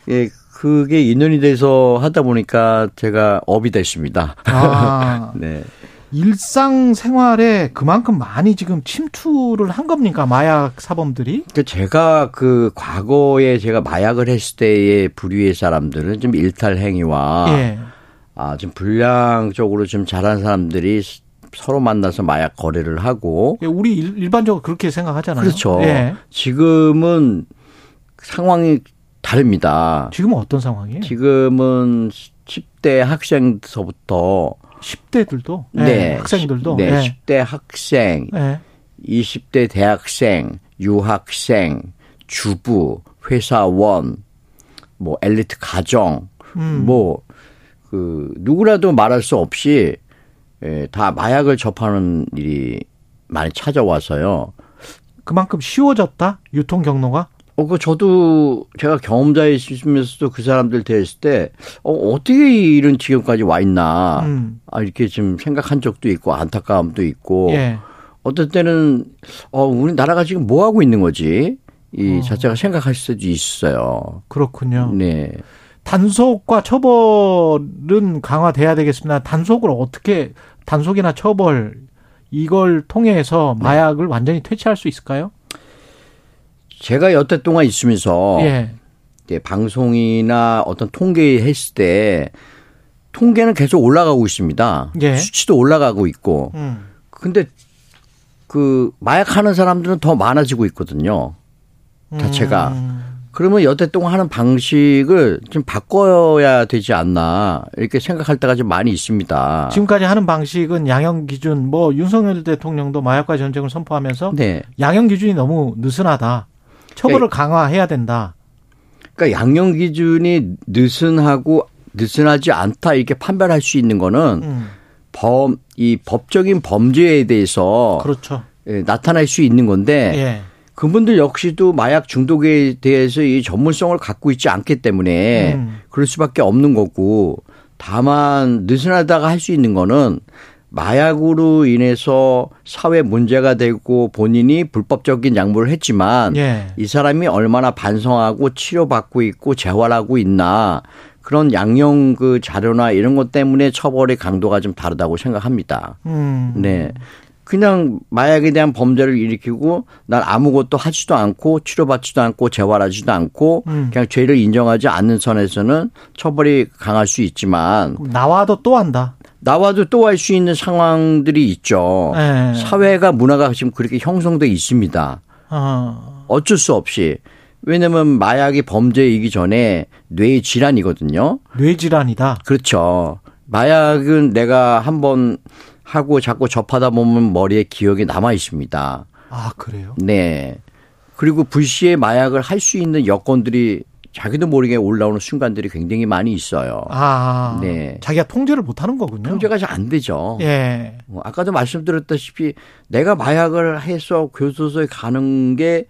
예, 그게 인연이 돼서 하다 보니까 제가 업이 됐습니다. 아. 네. 일상 생활에 그만큼 많이 지금 침투를 한 겁니까? 마약 사범들이? 그 제가 그 과거에 제가 마약을 했을 때의 부류의 사람들은 좀 일탈 행위와 예. 아, 좀 불량적으로 좀 잘한 사람들이 서로 만나서 마약 거래를 하고 예, 우리 일- 일반적으로 그렇게 생각하잖아요. 그렇죠. 예. 지금은 상황이 다릅니다. 지금은 어떤 상황이에요? 지금은 10대 학생서부터 10대들도? 네, 학생들도? 네, 예. 10대 학생, 예. 20대 대학생, 유학생, 주부, 회사원, 뭐 엘리트 가정, 음. 뭐그 누구라도 말할 수 없이 예, 다 마약을 접하는 일이 많이 찾아와서요. 그만큼 쉬워졌다? 유통 경로가? 어, 그 저도 제가 경험자이시면서도 그 사람들 대했을 때 어, 어떻게 이런 지경까지 와 있나 음. 아, 이렇게 좀 생각한 적도 있고 안타까움도 있고 예. 어떨 때는 어 우리 나라가 지금 뭐 하고 있는 거지 이 어. 자체가 생각할 수도 있어요. 그렇군요. 네. 단속과 처벌은 강화돼야 되겠습니다. 단속을 어떻게 단속이나 처벌 이걸 통해서 네. 마약을 완전히 퇴치할 수 있을까요? 제가 여태 동안 있으면서 예. 이제 방송이나 어떤 통계 했을 때 통계는 계속 올라가고 있습니다. 예. 수치도 올라가고 있고. 음. 근데 그 마약하는 사람들은 더 많아지고 있거든요. 자체가. 음. 그러면 여태 동안 하는 방식을 좀 바꿔야 되지 않나 이렇게 생각할 때가 좀 많이 있습니다. 지금까지 하는 방식은 양형 기준 뭐 윤석열 대통령도 마약과 전쟁을 선포하면서 네. 양형 기준이 너무 느슨하다. 처벌을 강화해야 된다. 그러니까 양형 기준이 느슨하고 느슨하지 않다 이렇게 판별할 수 있는 거는 음. 범 이 법적인 범죄에 대해서 그렇죠. 예, 나타날 수 있는 건데 예. 그분들 역시도 마약 중독에 대해서 이 전문성을 갖고 있지 않기 때문에 음. 그럴 수밖에 없는 거고 다만 느슨하다가 할 수 있는 거는 마약으로 인해서 사회 문제가 되고 본인이 불법적인 약물을 했지만 예. 이 사람이 얼마나 반성하고 치료받고 있고 재활하고 있나 그런 양형 그 자료나 이런 것 때문에 처벌의 강도가 좀 다르다고 생각합니다. 음. 네. 그냥 마약에 대한 범죄를 일으키고 난 아무것도 하지도 않고 치료받지도 않고 재활하지도 않고 음. 그냥 죄를 인정하지 않는 선에서는 처벌이 강할 수 있지만 나와도 또 한다. 나와도 또 할 수 있는 상황들이 있죠. 예. 사회가 문화가 지금 그렇게 형성돼 있습니다. 어. 어쩔 수 없이. 왜냐면 마약이 범죄이기 전에 뇌 질환이거든요. 뇌 질환이다. 그렇죠. 마약은 내가 한번 하고 자꾸 접하다 보면 머리에 기억이 남아 있습니다. 아 그래요? 네. 그리고 불시에 마약을 할 수 있는 여건들이 자기도 모르게 올라오는 순간들이 굉장히 많이 있어요. 아. 네. 자기가 통제를 못하는 거군요. 통제가 잘 안 되죠. 예. 뭐 아까도 말씀드렸다시피 내가 마약을 해서 교도소에 가는 게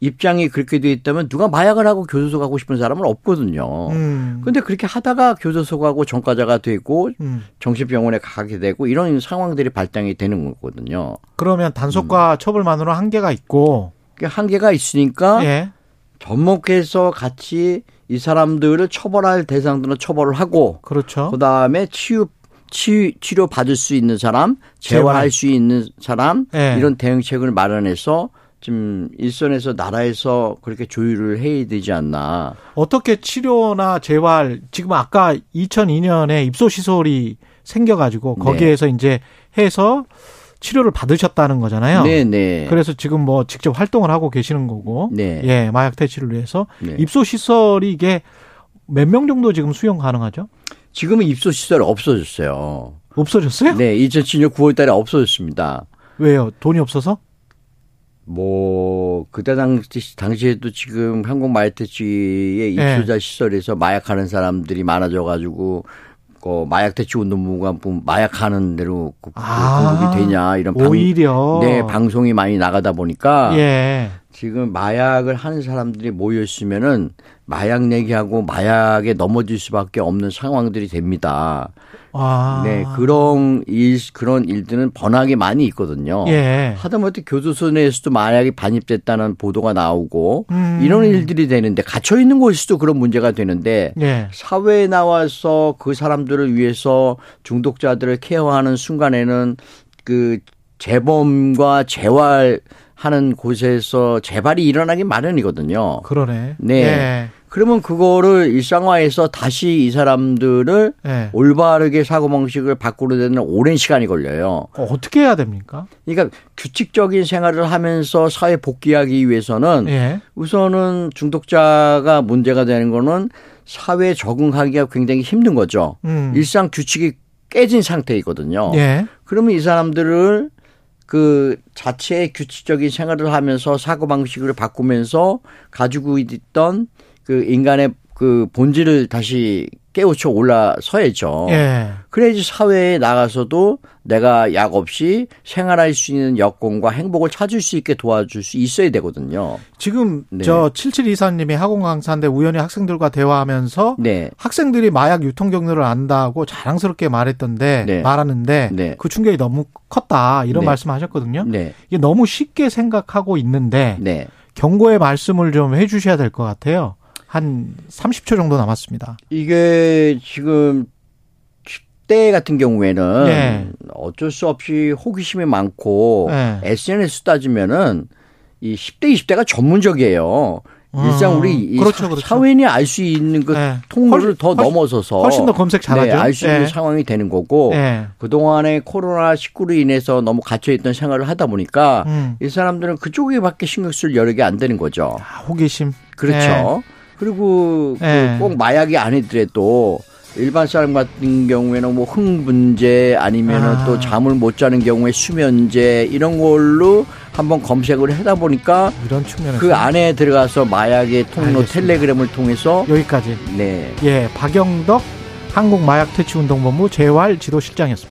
입장이 그렇게 돼 있다면 누가 마약을 하고 교도소 가고 싶은 사람은 없거든요. 음. 근데 그렇게 하다가 교도소 가고 전과자가 되고 음. 정신병원에 가게 되고 이런 상황들이 발생이 되는 거거든요. 그러면 단속과 처벌만으로 한계가 있고 그 한계가 있으니까 예. 접목해서 같이 이 사람들을 처벌할 대상들은 처벌을 하고 그렇죠. 그다음에 치유 치, 치료 받을 수 있는 사람, 재활. 재활할 수 있는 사람 예. 이런 대응책을 마련해서 좀 일선에서 나라에서 그렇게 조율을 해야 되지 않나. 어떻게 치료나 재활 지금 아까 2002년에 입소 시설이 생겨가지고 네. 거기에서 이제 해서 치료를 받으셨다는 거잖아요. 네, 네. 그래서 지금 뭐 직접 활동을 하고 계시는 거고, 네. 예, 마약 퇴치를 위해서 네. 입소 시설이 이게 몇 명 정도 지금 수용 가능하죠? 지금은 입소 시설 없어졌어요. 없어졌어요? 네, 2007년 9월 달에 없어졌습니다. 왜요? 돈이 없어서? 뭐 그때 당시 당시에도 지금 한국 마약퇴치의 네. 입소자 시설에서 마약하는 사람들이 많아져 가지고 그 마약 퇴치 운동부가 뭐 마약하는 대로 그- 그 아, 공급이 되냐 이런 방, 오히려. 네 방송이 많이 나가다 보니까 예. 지금 마약을 하는 사람들이 모여 있으면은 마약 얘기하고 마약에 넘어질 수밖에 없는 상황들이 됩니다. 아. 네 그런 일 그런 일들은 번하게 많이 있거든요. 예. 하다못해 교도소 내에서도 마약이 반입됐다는 보도가 나오고 음. 이런 일들이 되는데 갇혀 있는 곳에서도 그런 문제가 되는데 예. 사회에 나와서 그 사람들을 위해서 중독자들을 케어하는 순간에는 그 재범과 재활 하는 곳에서 재발이 일어나기 마련이거든요. 그러네. 네. 예. 그러면 그거를 일상화해서 다시 이 사람들을 예. 올바르게 사고방식을 바꾸려 되는 오랜 시간이 걸려요. 어, 어떻게 해야 됩니까? 그러니까 규칙적인 생활을 하면서 사회 복귀하기 위해서는 예. 우선은 중독자가 문제가 되는 거는 사회에 적응하기가 굉장히 힘든 거죠. 음. 일상 규칙이 깨진 상태이거든요. 예. 그러면 이 사람들을 그 자체의 규칙적인 생활을 하면서 사고 방식을 바꾸면서 가지고 있던 그 인간의 그 본질을 다시 깨우쳐 올라서야죠. 예. 그래야지 사회에 나가서도 내가 약 없이 생활할 수 있는 여건과 행복을 찾을 수 있게 도와줄 수 있어야 되거든요. 지금 네. 저 7724님이 학원 강사인데 우연히 학생들과 대화하면서 네. 학생들이 마약 유통 경로를 안다고 자랑스럽게 말했던데 네. 말하는데 네. 그 충격이 너무 컸다 이런 네. 말씀하셨거든요. 네. 이게 너무 쉽게 생각하고 있는데 네. 경고의 말씀을 좀 해주셔야 될 것 같아요. 한 30초 정도 남았습니다. 이게 지금 10대 같은 경우에는 네. 어쩔 수 없이 호기심이 많고 네. SNS 따지면은 이 10대, 20대가 전문적이에요. 일상 우리 이 그렇죠, 사- 그렇죠. 사회인이 알 수 있는 그 네. 통로를 훨씬- 더 넘어서서 훨씬 더 검색 잘하죠. 네, 알수 있는 예. 상황이 되는 거고 예. 그동안에 코로나 19로 인해서 너무 갇혀 있던 생활을 하다 보니까 음. 이 사람들은 그쪽에밖에 신경 쓸 여력이 안 되는 거죠. 아, 호기심. 그렇죠. 그리고 그 예. 꼭 마약이 아니더라도 일반 사람 같은 경우에는 뭐 흥분제 아니면은 아. 또 잠을 못 자는 경우에 수면제 이런 걸로 한번 검색을 하다 보니까 이런 측면에서 그 안에 들어가서 마약의 통로 알겠습니다. 텔레그램을 통해서 여기까지. 네. 예, 박영덕 한국마약퇴치운동본부 재활 지도실장이었습니다.